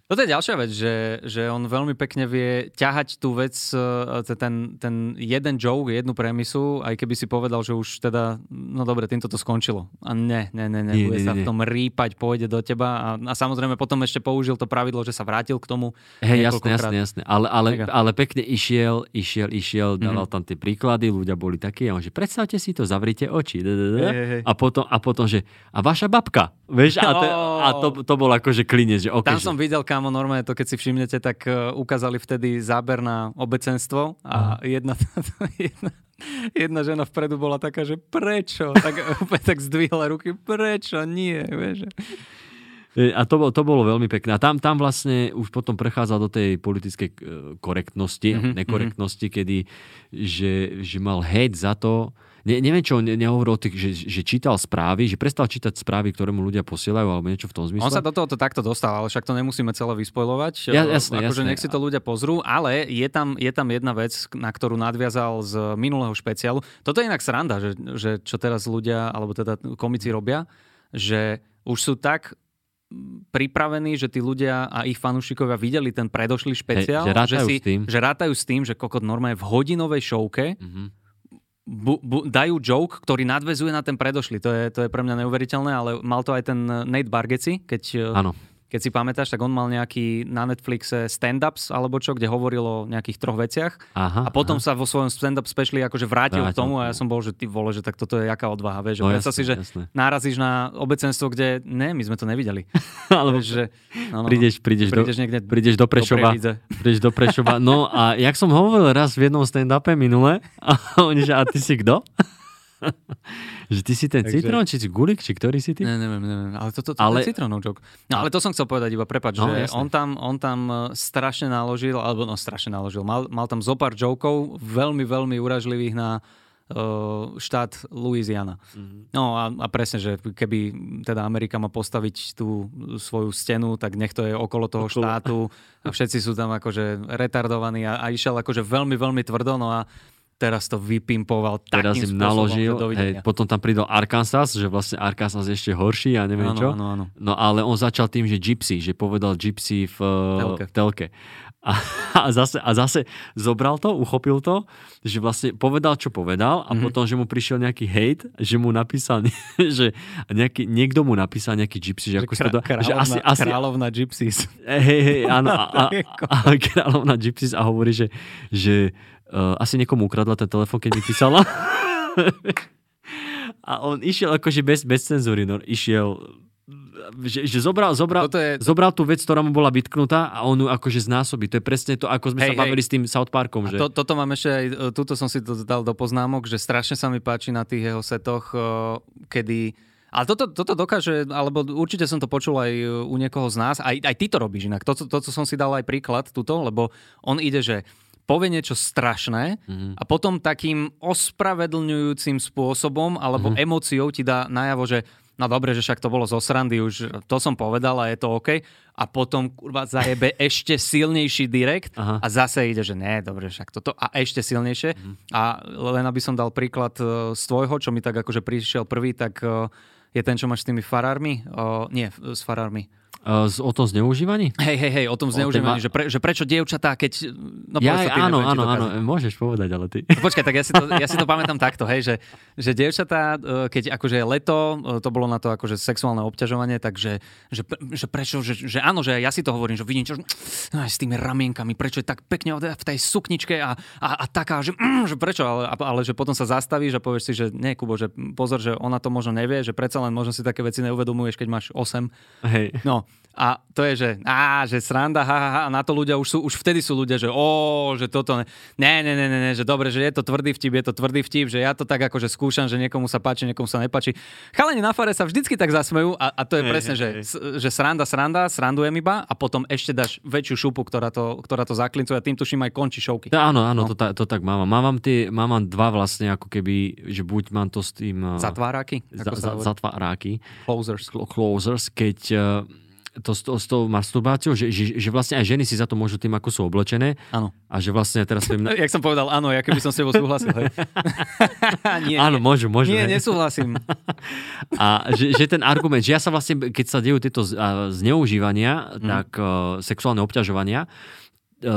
Toto je ďalšia vec, že, že on veľmi pekne vie ťahať tú vec, e, ten, ten jeden joke, jednu premisu, aj keby si povedal, že už teda, no dobre, týmto to skončilo. A ne, ne, ne, ne, Nie, bude nie, sa nie. v tom rýpať, pôjde do teba a, a samozrejme potom ešte použil to pravidlo, že sa vrátil k tomu. Hej, jasné, niekoľkokrát. jasné, jasné. Ale, ale, ale pekne išiel, išiel, išiel, dával Mhm. tam tie príklady, ľudia boli takí a on, že predstavte si to, zavrite oči. A, potom, a potom, že a vaša babka, vieš, a, te, a to, to bol akože klinec, že okay, Tam som videl, kámo, normálne to, keď si všimnete, tak uh, ukázali vtedy záber na obecenstvo a jedna, <laughs> jedna, jedna žena vpredu bola taká, že prečo? Tak <laughs> úplne tak zdvihla ruky, prečo? Nie, vieš. E, A to, to bolo veľmi pekné. A tam, tam vlastne už potom prechádzal do tej politickej e, korektnosti, Mhm, mm-hmm, nekorektnosti, kedy že, že mal hejt za to, ne, neviem čo, ne, nehovoril o tých, že, že čítal správy, že prestal čítať správy, ktoré mu ľudia posielajú, alebo niečo v tom zmysle. On sa do toho to takto dostal, ale však to nemusíme celé vyspojovať. Ja- jasné, akože nech si to ľudia pozrú, ale je tam, je tam jedna vec, na ktorú nadviazal z minulého špeciálu. Toto je inak sranda, že, že čo teraz ľudia, alebo teda komici robia, že už sú tak pripravení, že tí ľudia a ich fanúšikovia videli ten predošlý špeciál, že rátajú si, s tým. že rátajú s tým, že kokot normálne v hodinovej showke Mhm. Bu, bu, dajú joke, ktorý nadvezuje na ten predošlý. To je, to je pre mňa neuveriteľné, ale mal to aj ten Nate Bargeci, keď eh, Áno. Keď si pamätáš, tak on mal nejaký na Netflixe stand-ups alebo čo, kde hovoril o nejakých troch veciach Aha, a potom aha. sa vo svojom stand-up speciali akože vrátil, Vrátil k tomu a ja som bol, že ty vole, že tak toto je jaká odvaha, vieš. No No, jasné, si, že jasné. nárazíš na obecenstvo, kde ne, my sme to nevideli. <laughs> Alebo že, no, no, prídeš, prídeš, prídeš do, niekde prídeš do Prešova. Prídeš do Prešova. No a jak som hovoril raz v jednom stand-upe minule, <laughs> a oni, že a ty si kto? <laughs> že ty si ten Takže- citrón, či gulik, či ktorý si ty? Ne, neviem, neviem, ale toto to, to Ale- je citrónov joke. No ale to som chcel povedať iba, prepač, No, že on tam, on tam eh, strašne naložil, alebo no strašne naložil, mal, mal tam zopár jokov, veľmi, veľmi uražlivých na uh, štát Louisiana. Mhm. No a, a presne, že keby teda Amerika má postaviť tú svoju stenu, tak nech to je okolo toho Okolo. štátu a všetci sú tam akože retardovaní a, a išiel akože veľmi, veľmi tvrdo, no a teraz to vypimpoval Teraz takým im spôsobom, naložil, že hej, potom tam pridal Arkansas, že vlastne Arkansas je ešte horší a neviem Áno, čo. áno, áno. No ale on začal tým, že gypsy, že povedal gypsy v Telke. v telke. A, <laughs> a, zase, a zase zobral to, uchopil to, že vlastne povedal, čo povedal a Mhm. potom, že mu prišiel nejaký hate, že mu napísal, <laughs> že nejaký, niekto mu napísal nejaký gypsy, že, ako sa to dá, že kráľovna, asi, asi, kráľovna gypsies. hej, hej, áno, a, <laughs> a, a kráľovna gypsies a hovorí, že, že uh, asi niekomu ukradla ten telefón, keď mi písala. a on išiel akože bez, bez cenzúry, no, išiel že, že zobral, zobral, Toto je- zobral tú vec, ktorá mu bola vytknutá a on ju akože znásobí. To je presne to, ako sme Hej, sa bavili hej. s tým South Parkom. Že... to, toto mám ešte aj, e, túto som si to dal do poznámok, že strašne sa mi páči na tých jeho setoch, e, kedy ale toto, toto dokáže, alebo určite som to počul aj u niekoho z nás, aj, aj ty to robíš inak. To, to, to, som si dal aj príklad tuto, lebo on ide, že povie niečo strašné Mhm. a potom takým ospravedlňujúcim spôsobom alebo Mhm. emóciou ti dá najavo, že no dobre, že však to bolo zo srandy, už to som povedal a je to OK. A potom kurva zajebe ešte silnejší direkt Aha. a zase ide, že ne, dobre, však toto a ešte silnejšie. Mhm. A len aby som dal príklad e, z tvojho, čo mi tak akože prišiel prvý, tak e, je ten, čo máš s tými farármi? O, nie, s farármi. Z- o tom zneužívaní? Hej, hej, hej, o tom zneužívaní, ma- že, pre, že prečo dievčatá, keď... No, ja, ty, áno, áno, áno, môžeš povedať, ale ty. No Počkaj, tak ja si to, ja si to pamätám takto, hej, že, že dievčatá, e, keď akože je leto, e, to bolo na to akože sexuálne obťažovanie, takže že, že prečo, že, že áno, že ja si to hovorím, že vidím, čo, no, aj s tými ramienkami, prečo je tak pekne v tej sukničke a, a, a taká, že, mm, že prečo, ale, ale že potom sa zastavíš a povieš si, že nie, Kubo, že pozor, že ona to možno nevie, že predsa len možno si také veci neuvedomuješ, keď máš 8 Hej. No a to je, že, á, že sranda, ha, ha, ha, a na to ľudia už sú, už vtedy sú ľudia, že ó, že toto, ne, ne, ne, ne, ne, že dobre, že je to tvrdý vtip, je to tvrdý vtip, že ja to tak akože skúšam, že niekomu sa páči, niekomu sa nepáči. Chalani na fare sa vždycky tak zasmejú a, a to je Hej, presne, hej, že, hej. že sranda, sranda, srandujem iba a potom ešte dáš väčšiu šupu, ktorá to, ktorá to zaklincuje a tým tuším aj končí šovky. No, áno, áno, No. to, ta, to tak mám. Mám, tie, mám mám dva vlastne, ako keby, že buď mám to s tým... uh, Zatváraky, za, za, zatváráky, closers. cl- closers, keď uh, to, s, to, s tou masturbáciou, že, že, že vlastne aj ženy si za to môžu tým, ako sú oblečené Áno. a že vlastne teraz... Viem, na... <laughs> Jak som povedal, áno, ja keby som s tebou súhlasil. Hej. <laughs> nie, Áno, môžu, môžu. Nie, hej. nesúhlasím. <laughs> A že, že ten argument, že ja sa vlastne, keď sa dejú tieto zneužívania, Mhm. tak uh, sexuálne obťažovania,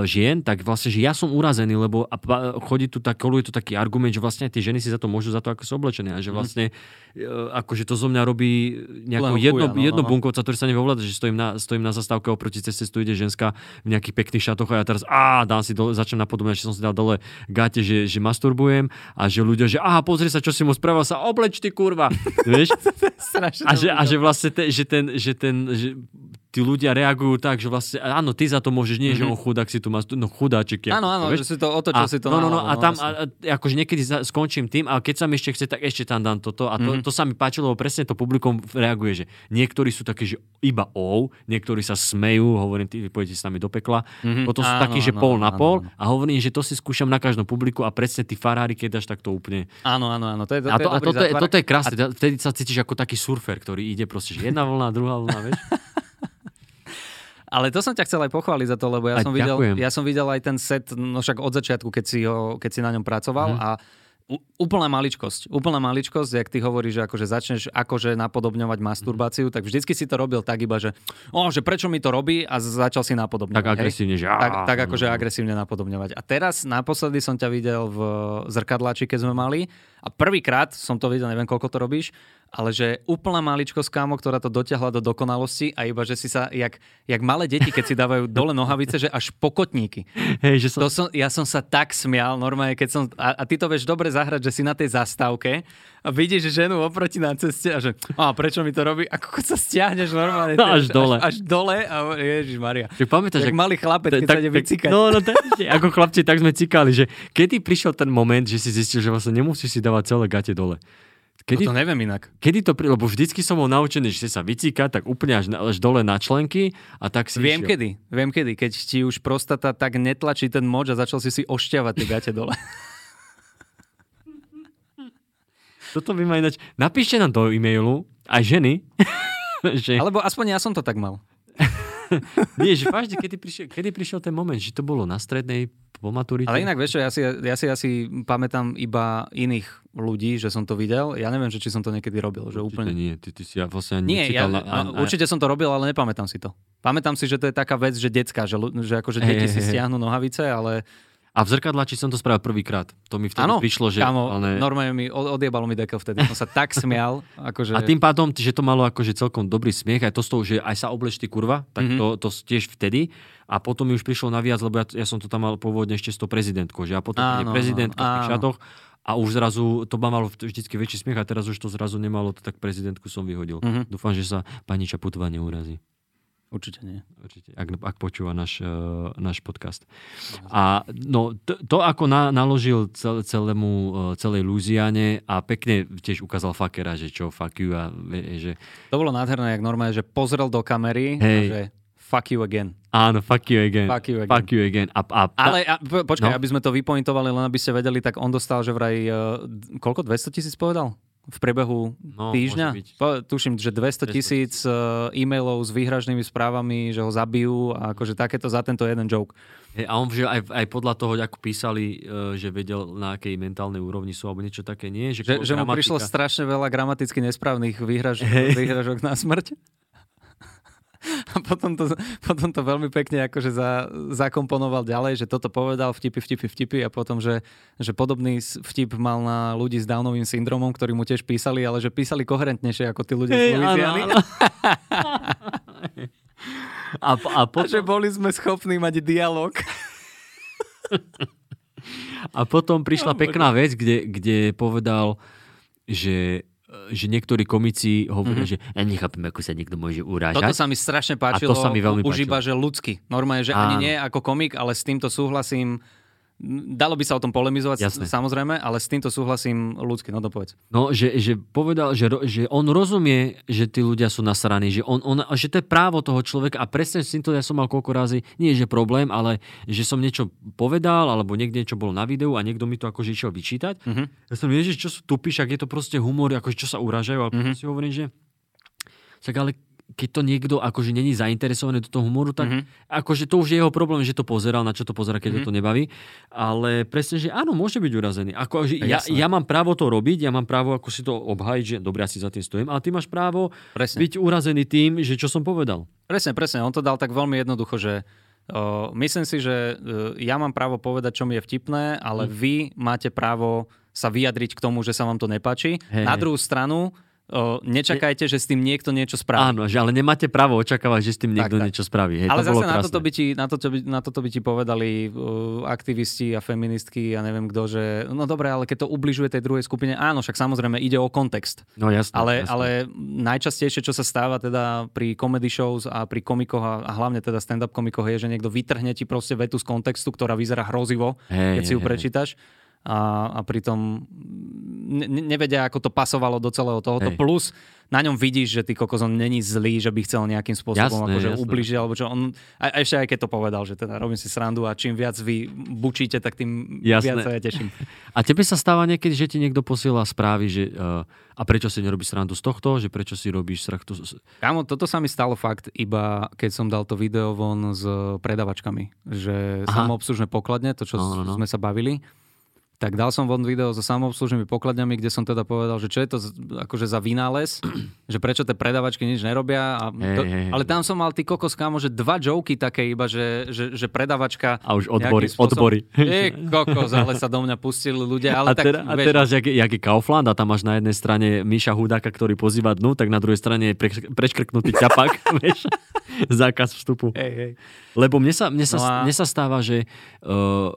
žien, tak vlastne, že ja som urazený, lebo a, chodí tu tak, koluje tu taký argument, že vlastne tie ženy si za to môžu, za to, ako sú oblečené. A že vlastne, uh, akože to zo mňa robí Mhm. Len chuja, jedno, no, no, jedno no. bunkovca, ktorý sa nevie ovládať, že stojím na, stojím na zastávke oproti ceste, tu ide ženská v nejakých pekných šatoch a ja teraz á, dám si dole, začnem napodobňať, že som si dal dole gáte, že, že masturbujem a že ľudia, že aha, pozri sa, čo si mu spravil, sa obleč ty kurva. Vieš? <laughs> A že, to a že vlastne te, že ten, že ten že tí ľudia reagujú tak, že vlastne, áno, ty za to môžeš, nie, že on chudák si tu má, no chudáčik. Mhm. Áno, áno, vieš? že si to otočil a, si to no, no, no, a tam, jasne. a, a, akože niekedy za, skončím tým, ale keď sa mi ešte chce, tak ešte tam dám toto. A to, Mhm. mm-hmm. to sa mi páčilo, lebo presne to publikum reaguje, že niektorí sú takí, že iba ou, niektorí sa smejú, hovorím, ty pôjdete s nami do pekla. Mhm. Mm-hmm. Potom sú Áno, takí, že áno, pol na áno, pol áno. a hovorím, že to si skúšam na každom publiku a presne tí farári, keď dáš, tak to úplne... Áno, áno, áno. To je, to, A, to, je a toto, je, toto je krásne, a... vtedy sa cítiš ako taký surfer, ktorý ide proste, že jedna vlna, druhá vlna, vieš? <laughs> Ale to som ťa chcel aj pochváliť za to, lebo ja Aj som, videl, ďakujem. ja som videl aj ten set, no však od začiatku, keď si, ho, keď si na ňom pracoval Mhm. a úplná maličkosť. Úplná maličkosť, jak ty hovoríš, že akože začneš akože napodobňovať masturbáciu, tak vždycky si to robil tak iba, že, o, že prečo mi to robí a začal si napodobňovať. Tak hej? agresívne, že... Tak, tak no, akože no. agresívne napodobňovať. A teraz naposledy som ťa videl v zrkadláči, keď sme mali. A prvýkrát som to videl, neviem koľko to robíš, ale že úplná maličkosť kámo, ktorá to dotiahla do dokonalosti a iba, že si sa, jak, jak malé deti, keď si dávajú dole nohavice, že až pokotníky. Hej, že som... To som, ja som sa tak smial, normálne, keď som, a, a ty to vieš dobre zahrať, že si na tej zastávke a vidíš ženu oproti na ceste a že, a prečo mi to robí? Ako sa stiahneš normálne. No, až dole. Až, až dole a Ježiš Maria. Tak pamätáš, Jak ak- malý chlapec, keď sa ide vycikať. No, no, ako chlapci, tak sme cikali, že kedy prišiel ten moment, že si zistil, že vlastne nemusíš si dávať celé gate dole. Kedy, No to neviem inak. kedy to, lebo vždycky som bol naučený, že si sa vycíka, tak úplne až, až dole na členky a tak si Viem išiel. kedy, viem kedy, keď ti už prostata tak netlačí ten moč a začal si si ošťavať tie gate dole. <laughs> Toto by ma ináč... Napíšte nám do e-mailu, aj ženy, <laughs> že... Alebo aspoň ja som to tak mal. <laughs> <laughs> Nie, že vážne, kedy prišiel, kedy prišiel ten moment, že to bolo na strednej, po maturite? Ale inak vieš čo, ja si, ja si asi pamätám iba iných ľudí, že som to videl. Ja neviem, že či som to niekedy robil. Že Určite úplne... nie, ty, ty si ja vlastne ani Nie, ja, na, no, určite som to robil, ale nepamätám si to. Pamätám si, že to je taká vec, že decka, že, že akože deti hej, si hej. stiahnu nohavice, ale A v zrkadlači som to spravil prvýkrát. To mi vtedy áno, prišlo, že... kámo, ale... normálne mi od- odjebalo mi dekel vtedy. Som sa tak <laughs> smial, akože... A tým pádom, že to malo akože celkom dobrý smiech, aj to z toho, že aj sa obleč ty kurva, tak Mhm. mm-hmm. to, to tiež vtedy. A potom mi už prišlo naviac, lebo ja, ja som to tam mal pôvodne ešte s tou prezidentkou, že a potom Áno, áno, prezidentka v tých áno. šatoch a už zrazu, to ma malo vždycky väčší smiech a teraz už to zrazu nemalo, to tak prezidentku som vyhodil. Mhm. Mm-hmm. Dúfam, že sa pani Čaputová neurazí. Určite nie. Určite, ak, ak počúva náš, uh, náš podcast. A no, to, to ako na, naložil cel, celému, uh, celej Louisiane a pekne tiež ukázal fakera, že čo, fuck you a že To bolo nádherné, jak normálne, že pozrel do kamery a Hej. že fuck you again. áno, fuck you again. Fuck you again. Fuck you again. A, a, Ale a, po, počkaj, No. aby sme to vypointovali, len aby ste vedeli, tak on dostal, že vraj, uh, koľko, 200 tisíc povedal? V priebehu No, týždňa? Po, tuším, že 200 tisíc uh, e-mailov s výhražnými správami, že ho zabijú a akože takéto za tento jeden joke. Hej, a on že aj, aj podľa toho, ako písali, uh, že vedel, na akej mentálnej úrovni sú, alebo niečo také nie. Že, Že, že mu prišlo strašne veľa gramaticky nesprávnych výhraž, výhražok na smrť. <laughs> A potom to, potom to veľmi pekne akože za, zakomponoval ďalej, že toto povedal vtipy, vtipy, vtipy a potom, že, že podobný s- vtip mal na ľudí s Downovým syndromom, ktorí mu tiež písali, ale že písali koherentnejšie ako tí ľudia Hej, áno, Louisiany. <laughs> a, a, A potom, že boli sme schopní mať dialog. <laughs> a potom prišla pekná vec, kde, kde povedal, že že niektorí komici hovoria, mm-hmm. že ja nechápem, ako sa niekto môže urážať. Toto sa mi strašne páčilo. A to sa mi veľmi Už páčilo. iba, že ľudsky. Normálne, že Áno. ani nie ako komik, ale s týmto súhlasím. Dalo by sa o tom polemizovať, Jasné. samozrejme, ale s týmto súhlasím ľudsky. No to povedz. No, že, že povedal, že, že on rozumie, že tí ľudia sú nasraní, že, on, on, že to je právo toho človeka a presne s týmto ja som mal koľko razy, nie že problém, ale že som niečo povedal, alebo niekde niečo bolo na videu a niekto mi to akože išiel vyčítať. Mhm. Ja som, ježiš, čo sú tupíš, ak je to proste humor, akože čo sa uražajú, ale mm-hmm. si hovorím, že tak ale keď to niekto akože není zainteresovaný do toho humoru, tak Mhm. mm-hmm. akože to už je jeho problém, že to pozeral, na čo to pozera, keď mm-hmm. ho to nebaví. Ale presne, že áno, môže byť urazený. Ako, že ja, ja mám právo to robiť, ja mám právo ako si to obhajiť, že dobre, ja si za tým stojím, ale ty máš právo Presne. byť urazený tým, že čo som povedal. Presne, presne. On to dal tak veľmi jednoducho, že o, myslím si, že e, ja mám právo povedať, čo mi je vtipné, ale Hm. vy máte právo sa vyjadriť k tomu, že sa vám to nepáči. Hej, Na druhú stranu, o, nečakajte, že s tým niekto niečo spraví. Áno, že ale nemáte právo očakávať, že s tým niekto tak. niečo spraví. Hej, Ale to zase na toto, by ti, na, toto by, na toto by ti povedali uh, aktivisti a feministky a neviem kto, že no dobre, ale keď to ubližuje tej druhej skupine, áno, však samozrejme ide o kontext. No jasné. Ale, jasné. ale najčastejšie, čo sa stáva teda pri comedy shows a pri komikoch a, a hlavne teda stand-up komikoch je, že niekto vytrhne ti proste vetu z kontextu, ktorá vyzerá hrozivo, Hej, keď si ju hej, hej. A, a pritom ne, ne- nevedia, ako to pasovalo do celého tohoto. Hej. Plus na ňom vidíš, že ty kokos on není zlý, že by chcel nejakým spôsobom Jasné, akože jasné. ubližiť, alebo čo. On, a, a ešte aj keď to povedal, že teda robím si srandu a čím viac vy bučíte, tak tým Jasné. viac sa ja teším. <laughs> A tebe sa stáva niekedy, že ti niekto posiela správy, že uh, a prečo si nerobíš srandu z tohto, že prečo si robíš srandu z... Kámo, toto sa mi stalo fakt iba keď som dal to video von s predavačkami, že Aha. samoobslužné pokladne, to čo No, no, no. sme sa bavili, tak dal som von video so samoobslužnými pokladňami, kde som teda povedal, že čo je to akože za vynález, že prečo tie predavačky nič nerobia. A to, hej. ale tam som mal ty kokos, kámo, že dva joky také iba, že, že, že predavačka... A už odbory- spôsobom- odbory. Ty kokos, ale sa do mňa pustili ľudia. Ale a, tak, tera, a vieš, teraz, jak, jak je Kaufland a tam máš na jednej strane Miša Hudáka, ktorý pozýva dnu, tak na druhej strane je pre, preškrknutý ťapak, <laughs> vieš, zákaz vstupu. Hej, hej. Lebo mne sa, mne sa, No a- mne sa stáva, že uh,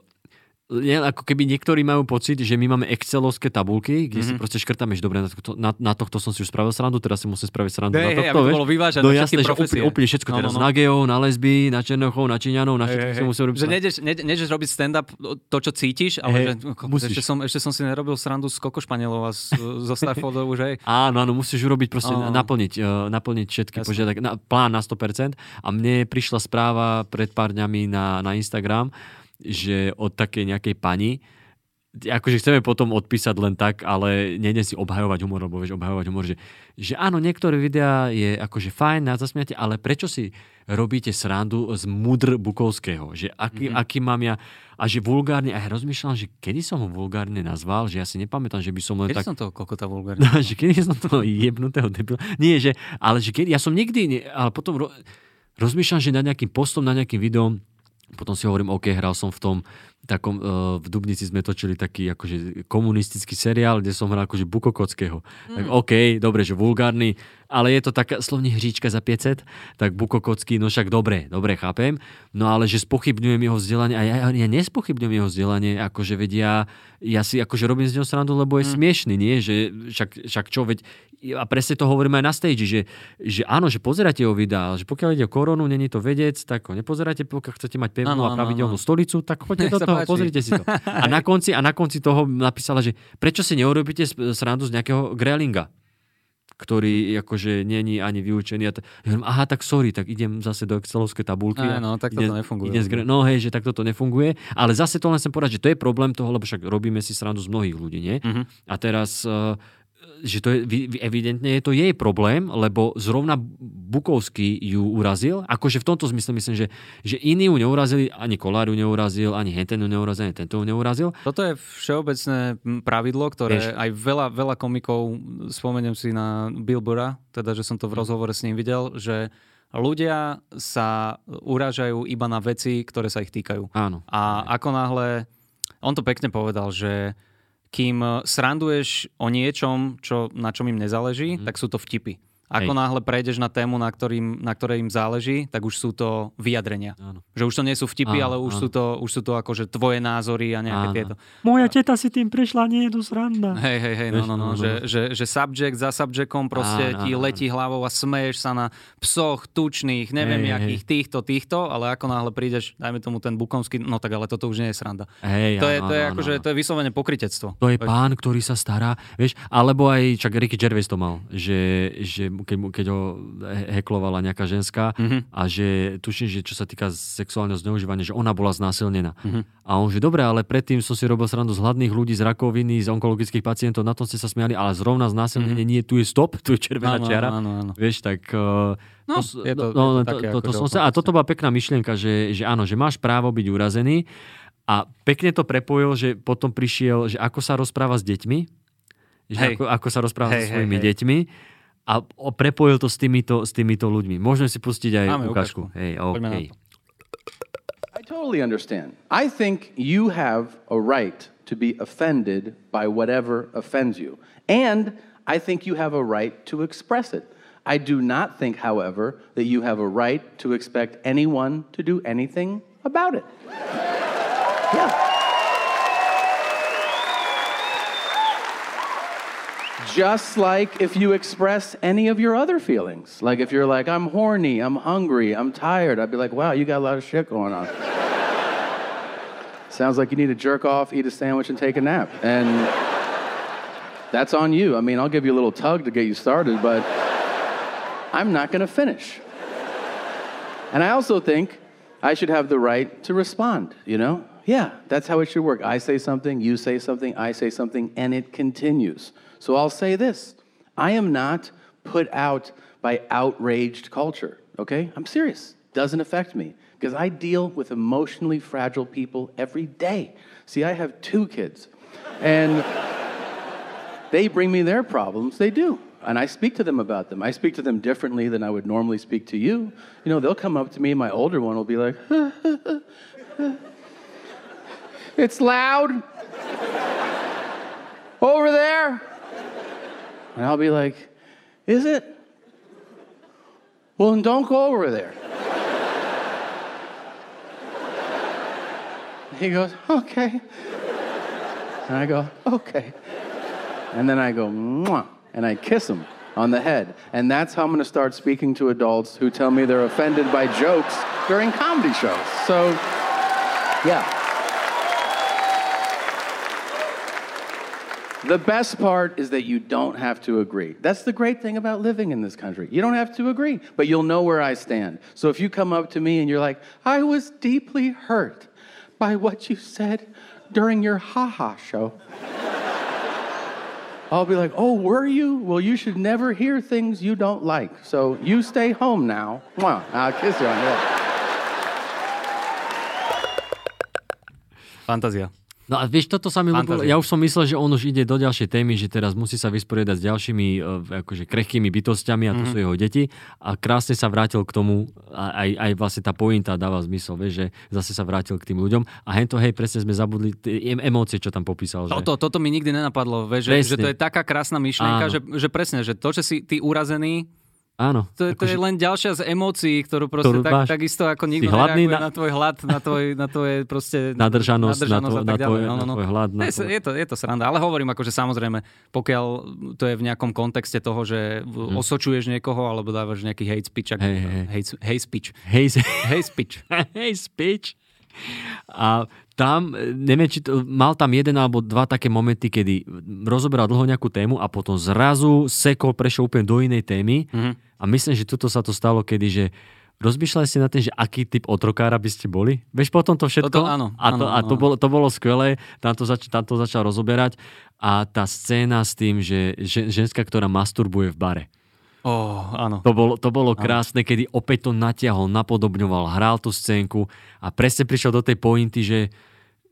je, ako keby niektorí majú pocit, že my máme excelovské tabulky, kde mm-hmm. si Mhm. proste škrtáme, že dobre, na tohto, na, na tohto som si už spravil srandu, teraz si musím spraviť srandu Hej, na tohto. to vieš. bolo vyvážené no jasné, že úplne, úplne všetko No, teraz no, no. na geov, na lesby, na černochov, na číňanov, na všetko Hej, si hej, musím robiť. že nejdeš, ne, nejdeš robiť stand-up to, čo cítiš, ale Hej, že, no, musíš. ešte, som, ešte som si nerobil srandu z Koko Španielov a z, zo <laughs> Starfordov už, hej. Áno, áno, musíš urobiť proste, Áno. naplniť, uh, naplniť všetky požiadavky, na, plán na 100%. A mne prišla správa pred pár dňami na, na Instagram, že od takej nejakej pani, akože chceme potom odpísať len tak, ale nejde si obhajovať humor, lebo vieš, obhajovať humor, že, že áno, niektoré videá je akože fajn na zasmiate, ale prečo si robíte srandu z mudr Bukovského? Že aký, mm-hmm. aký mám ja, a že vulgárne, a ja rozmýšľam, že kedy som ho vulgárne nazval, že ja si nepamätám, že by som len Kedy tak... som toho kokota vulgárne? No, že kedy som toho jebnutého debila. Nie, že, ale že kedy, ja som nikdy, nie, ale potom ro, rozmýšľam, že na nejakým postom, na nejakým videom, potom si hovorím, OK, hral som v tom takom, uh, v Dubnici sme točili taký akože komunistický seriál, kde som hral akože Bukokockého. Mm. Tak OK, dobre, že vulgárny, ale je to taká slovní hříčka za 500, tak Bukokocký, no však dobre, dobre, chápem. No ale že spochybňujem jeho vzdelanie a ja, ja nespochybňujem jeho vzdelanie, akože vedia, ja si akože robím z neho srandu, lebo je mm. smiešný, nie? Že však, však čo, veď a presne to hovorím aj na stage, že, že áno, že pozerajte jeho videá, ale že pokiaľ ide o koronu, není to vedec, tak ho nepozerajte, pokiaľ chcete mať pevnú Áno, a pravidelnú áno. stolicu, tak choďte do <laughs> sa toho, páči. pozrite si to. A na konci, a na konci toho napísala, že prečo si neurobíte srandu z nejakého grelinga ktorý akože není ani vyučený. A t- ja aha, tak sorry, tak idem zase do Excelovskej tabulky. Aj, no, tak idem, toto nefunguje. Idem z gre- no hej, že tak toto nefunguje. Ale zase to len chcem povedať, že to je problém toho, lebo však robíme si srandu z mnohých ľudí, nie? Mhm. A teraz, eh, že to je, evidentne je to jej problém, lebo zrovna Bukovský ju urazil. Akože v tomto zmysle myslím, že, že iní ju neurazili, ani Kolár ju neurazil, ani Henten ju neurazil, ani tento ju neurazil. Toto je všeobecné pravidlo, ktoré Vieš. aj veľa, veľa komikov, spomeniem si na Bill Burra, teda, že som to Mhm. v rozhovore s ním videl, že ľudia sa urážajú iba na veci, ktoré sa ich týkajú. Áno. A ako náhle, on to pekne povedal, že kým sranduješ o niečom, čo, na čom im nezáleží, tak sú to vtipy. Mhm. Hej. Ako náhle prejdeš na tému, na, ktorým, na ktorej im záleží, tak už sú to vyjadrenia. Áno. Že už to nie sú vtipy, Áno, ale už áno. sú, to, už sú to akože tvoje názory a nejaké Áno. tieto. Moja teta si tým prešla, nie je to sranda. Hej, hej, hej, no, no, no, no, no. že, že, že subject za subjectom proste Áno, ti áno, letí hlavou a smeješ sa na psoch, tučných, neviem Hej, jakých, týchto, týchto, ale ako náhle prídeš, dajme tomu ten bukomský, no tak ale toto už nie je sranda. Hej, To je, áno, to je áno, akože, áno. to je vyslovene pokritectvo. To je pán, ktorý sa stará, vieš, alebo aj, čak Ricky Gervais to mal, že, že keď, keď ho he- heklovala nejaká ženská Mhm. a že tuším, že čo sa týka sexuálneho zneužívania, že ona bola znásilnená. Mhm. A on že dobre, ale predtým som si robil srandu z hladných ľudí, z rakoviny, z onkologických pacientov, na tom ste sa smiali, ale zrovna znásilnenie nie, tu je stop, tu je červená. Áno, čiara. áno, áno. Vieš, tak... Uh, No, s- je to- no, je to to, také to, to akože som sa, a toto bola pekná myšlienka, že, že áno, že máš právo byť urazený a pekne to prepojil, že potom prišiel, že ako sa rozpráva s deťmi, že Hej. ako, ako sa rozpráva Hej, so hej, svojimi hej. deťmi a prepojil to s týmito, s týmito ľuďmi. Môžeme si pustiť aj Máme ukážku. ukážku. Hej, Poďme na OK. to. I totally understand. I think you have a right to be offended by whatever offends you. And I think you have a right to express it. I do not think, however, that you have a right to expect anyone to do anything about it. Yeah. Just like if you express any of your other feelings. Like if you're like, I'm horny, I'm hungry, I'm tired, I'd be like, wow, you got a lot of shit going on. Sounds like you need to jerk off, eat a sandwich, and take a nap. And that's on you. I mean, I'll give you a little tug to get you started, but I'm not going to finish. And I also think I should have the right to respond, you know? Yeah, that's how it should work. I say something, you say something, I say something, and it continues. So I'll say this I am not put out by outraged culture, okay? I'm serious. Doesn't affect me because I deal with emotionally fragile people every day. See, I have two kids. And <laughs> they bring me their problems. They do. And I speak to them about them. I speak to them differently than I would normally speak to you. You know, they'll come up to me, and my older one will be like, <laughs> It's loud. Over there. And I'll be like, Is it? Well, then don't go over there. <laughs> he goes, Okay. And I go, Okay. And then I go, Mwah, and I kiss him on the head. And that's how I'm going to start speaking to adults who tell me they're offended by jokes during comedy shows. So, yeah. The best part is that you don't have to agree. That's the great thing about living in this country. You don't have to agree, but you'll know where I stand. So if you come up to me and you're like, I was deeply hurt by what you said during your haha show. <laughs> I'll be like, oh, were you? Well, you should never hear things you don't like. So you stay home now. Mwah. I'll kiss you on the head. No a vieš, toto sa mi ľúbilo. Ja už som myslel, že on už ide do ďalšej témy, že teraz musí sa vysporiadať s ďalšími e, akože krehkými bytostiami a to Mhm. sú jeho deti. A krásne sa vrátil k tomu, aj, aj vlastne tá pointa dáva zmysel, vieš, že zase sa vrátil k tým ľuďom. A hento, hej, presne sme zabudli tie em- emócie, čo tam popísal. Že... Toto, toto mi nikdy nenapadlo, vieš, že, že to je taká krásna myšlienka, Áno. že, že presne, že to, že si ty urazený, Áno. to, je- to je akože- len ďalšia z emócií, ktorú proste Ktorú tak, máš. takisto ako nikto hladný na- na... tvoj hlad, na, tvoj, na tvoje proste... Nadržanosť, na, nadržanosť to, a na, tak tvoj, ďalej. No, no, na no. tvoj hlad. Na Je, tvoj... je, to, je to sranda, ale hovorím akože samozrejme, pokiaľ to je v nejakom kontexte toho, že Mhm. osočuješ niekoho alebo dávaš nejaký hate speech, ak, hej, hej. hate, hate speech, Hej, hate speech. <laughs> hej, speech. A tam, e, neviem, či to, mal tam jeden alebo dva také momenty, kedy rozoberal dlho nejakú tému a potom zrazu sekol, prešiel úplne do inej témy. Mhm. A myslím, že tuto sa to stalo, kedy, že rozmýšľali ste na tým, že aký typ otrokára by ste boli? Vieš, potom to všetko? Toto áno, A to, áno, a to, áno. bolo, to bolo skvelé, tam to, zač, tam to začal rozoberať. A tá scéna s tým, že, že ženská, ktorá masturbuje v bare. Oh, áno. To bolo, to bolo krásne, kedy opäť to natiahol, napodobňoval, hral tú scénku a presne prišiel do tej pointy, že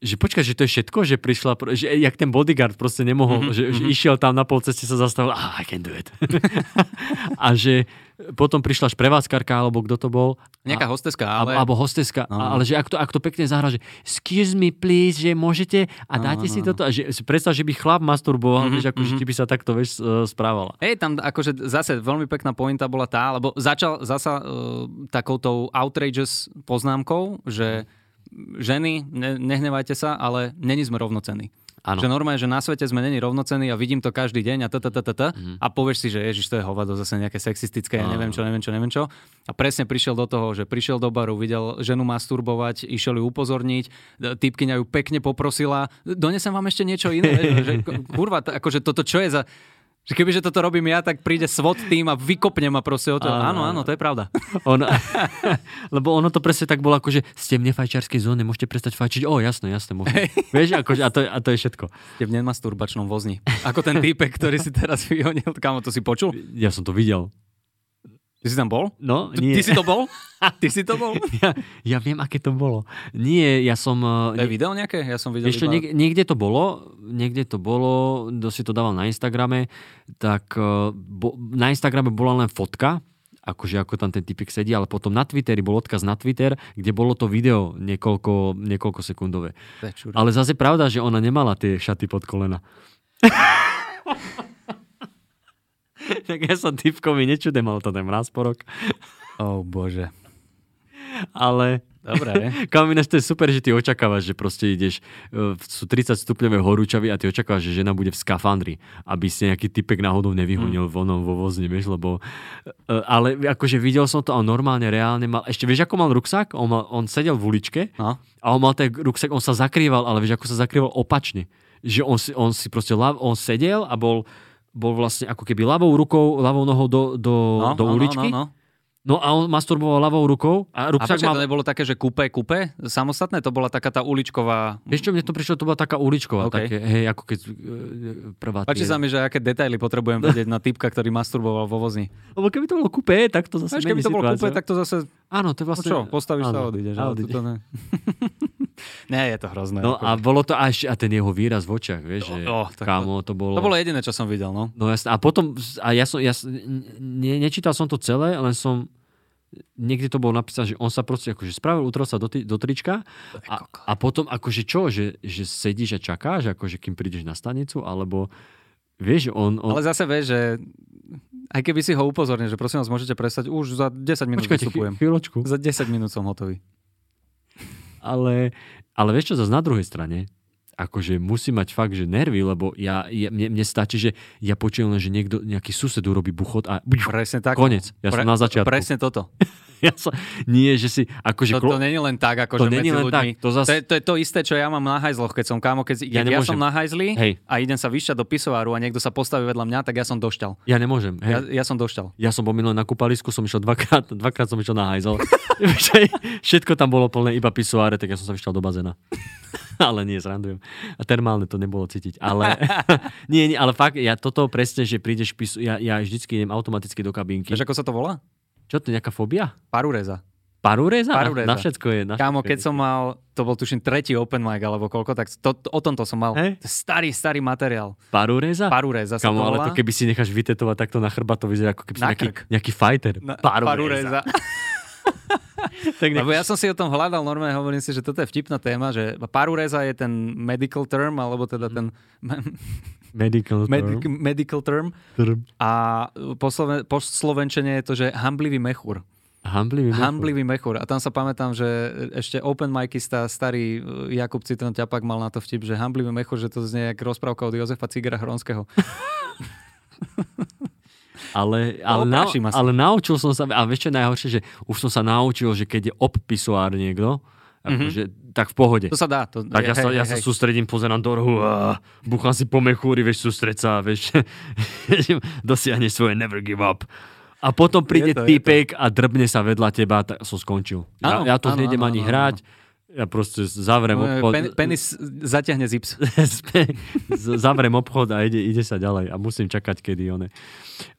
že počkaj, že to je všetko, že prišla, pr- že jak ten bodyguard proste nemohol, Mhm, mm-hmm, že, že išiel tam na polceste sa zastavil, ah, I can do it. <laughs> a že potom prišla prevádzkarka, alebo kto to bol. Nejaká hosteska, Ale... ale... Alebo hosteska, No. ale že ak to, ak to pekne zahra, že excuse me please, že môžete a dáte si toto. A že, predstav, že by chlap masturboval, Mhm, vieš, ako, že ti by sa takto vieš, e, správala. Hej, tam akože zase veľmi pekná pointa bola tá, lebo začal zasa uh, takoutou outrageous poznámkou, že ženy, ne, nehnevajte sa, ale není sme rovnocenní. Áno. Že normálne, že na svete sme není rovnocenní a vidím to každý deň a t, t, t, t, t, a povieš si, že ježiš, to je hovado zase nejaké sexistické, ja neviem čo, neviem čo, neviem čo. A presne prišiel do toho, že prišiel do baru, videl ženu masturbovať, išiel ju upozorniť, typkyňa ju pekne poprosila, donesem vám ešte niečo iné, <laughs> že, kurva, akože toto čo je za... Že kebyže toto robím ja, tak príde SWAT tým a vykopne ma proste o to. Áno, Áno, to je pravda. <laughs> On, <laughs> lebo ono to presne tak bolo, ako že ste v nefajčiarskej zóne, môžete prestať fajčiť. O, jasno, jasne, môžem. <laughs> Vieš, akože, a, to, je- a to je všetko. Ste v nemasturbačnom vozni. Ako ten týpek, ktorý si teraz vyhonil. Kamo, to si počul? Ja som to videl. Ty si tam bol? No, Ty, nie. ty si to bol? <laughs> Ty si to bol? Ja, ja viem, aké to bolo. Nie, ja som... To eh, je video nejaké? Ja som videl čo, iba... niek- niekde to bolo, niekde to bolo, kto si to dával na Instagrame, tak eh, bo, na Instagrame bola len fotka, akože ako tam ten typek sedí, ale potom na Twitteri bol odkaz na Twitter, kde bolo to video niekoľko, niekoľko sekundové. To. Ale zase pravda, že ona nemala tie šaty pod kolena. <laughs> <laughs> tak ja som typkovi nečude, mal to ten mrazporok. Oh bože. Ale Dobre. <laughs> Kam ináč to je super, že ty očakávaš, že proste ideš, e, sú 30 stupňové horúčavy a ty očakávaš, že žena bude v skafandri, aby si nejaký typek náhodou nevyhonil mm. vonom vo vozni, vieš, lebo... e, Ale akože videl som to a normálne, reálne mal... Ešte vieš, ako mal ruksak? On, mal, on sedel v uličke No. a on mal ten ruksak, on sa zakrýval, ale vieš, ako sa zakrýval opačne. Že on si, on si proste, lav, on sedel a bol, bol vlastne ako keby ľavou rukou, ľavou nohou do, do, No, do no, uličky. No, no, no. No a on masturboval ľavou rukou a A ruksak počkaj, mal... to nebolo také, že kúpe, kúpe? Samostatné? To bola taká tá uličková... Vieš čo, mne to prišlo, to bola taká uličková, OK. také, hej, ako keď e, prvá Páči sa mi, že aké detaily potrebujem vedieť na typka, ktorý masturboval vo vozni. Lebo keby to bolo kupé, tak to zase mení keby to bolo kúpe, tak to zase... Áno, to je No vlastne... čo, postavíš sa a áno, odídeš. a ale odídeš. tuto <laughs> ne. Je to hrozné. No ako- a bolo to až, a ten jeho výraz v očiach, vieš, že Oh, tak kámo, to bolo... To bolo jediné, čo som videl, no. No jasné. A potom, a ja som, ja, ne, nečítal som to celé, len som, niekde to bolo napísané, že on sa proste akože spravil, utrel sa do, ty- do trička a, a potom akože čo, že, že sedíš a čakáš, akože kým prídeš na stanicu, alebo vieš, on... on Ale zase vieš, že aj keby si ho upozornil, že prosím vás, môžete prestať, už za 10 minút Počkajte, vystupujem. chví- chvíľočku. Za 10 minút som hotový. Ale, ale vieš čo, zase na druhej strane, akože musí mať fakt, že nervy, lebo ja, ja mne, mne stačí, že ja počujem len, že niekto, nejaký sused urobí buchot a Presne tak. konec. Ja som na začiatku. Presne toto. <laughs> Ja som, nie, že si, akože... To, to není len tak, ako To že není medzi len ľuďmi. tak, to zas- to, je, to je to isté, čo ja mám na hajzloch, keď som kámo, keď, Ja ja, som na hajzli Hej. a idem sa vyšťať do pisoáru a niekto sa postaví vedľa mňa, tak ja som došťal. Ja nemôžem. Hej. Ja, ja som došťal. Ja som bol na kúpalisku, som išiel dvakrát, <laughs> dvakrát som išiel na hajzel. <laughs> Všetko tam bolo plné, iba pisoáre, tak ja som sa vyšiel do bazéna. ale nie, zrandujem. A termálne to nebolo cítiť. Ale <laughs> nie, nie, ale fakt, ja toto presne, že prídeš pisu, ja, ja vždycky idem automaticky do kabínky. Vieš, ako sa to volá? Čo to je nejaká fóbia? Parureza. Parureza? Parureza. Na všetko je. Na Kámo, keď je. som mal, to bol tuším tretí open mic alebo koľko, tak to, to, o tomto som mal. Je Starý, starý materiál. Parureza? Parureza to ale to keby si necháš vytetovať takto na chrbát, to vyzerá ako keby si nejaký, nejaký fighter. Na, Parureza. <laughs> <laughs> Tak Lebo ja som si o tom hľadal normálne, hovorím si, že toto je vtipná téma, že parureza je ten medical term, alebo teda ten <laughs> medical medic, term. medical term Term. a po, sloven, po slovenčene je to, že hamblivý mechúr. Hamblivý. mechúr. Hamblivý mechúr. A tam sa pamätám, že ešte open micista, starý e, Jakub Citron Ťapak mal na to vtip, že hamblivý mechúr, že to znie jak rozprávka od Jozefa Cigera Hronského. <laughs> Ale, ale, na, oprášim asi. ale naučil som sa, a vieš čo je najhoršie, že už som sa naučil, že keď je obpisuár niekto, akože, tak v pohode. To sa dá. To, Tak ja, sa, ja sa sústredím, pozerám do rohu a búcham si po mechúri, vieš, sústreď sa, vieš, <laughs> dosiahneš svoje never give up. A potom príde Je to, je typek a drbne sa vedľa teba, tak som skončil. Ja, ja to áno, nejdem áno, ani áno, hrať, ja proste zavrem obchod. Pen, penis zatiahne zips. <laughs> Zavrem obchod a ide, ide sa ďalej a musím čakať, kedy one.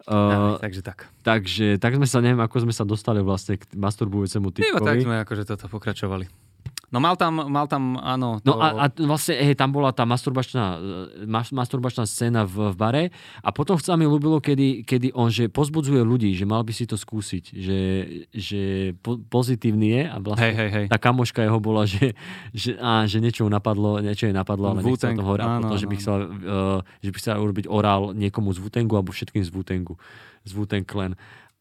Uh, takže tak. takže tak sme sa, neviem, ako sme sa dostali vlastne k masturbujúcemu Iba tak typkovi. sme akože toto pokračovali. No mal tam, mal tam áno. No to- a, a vlastne, hej, tam bola tá masturbačná, e, mas, masturbačná scéna v, v bare a potom sa mi ľúbilo, kedy, kedy on že pozbudzuje ľudí, že mal by si to skúsiť, že, že po, pozitívny je a vlastne Hej, hej, hej. tá kamoška jeho bola, že, že, á, že niečo napadlo, niečo jej napadlo, ale nechcel to hovoriť, a áno, potom, že by áno. chcela, uh, že by chcela urobiť orál niekomu z Wu-Tangu alebo všetkým z Wu-Tangu, z Wu-Tang Clan.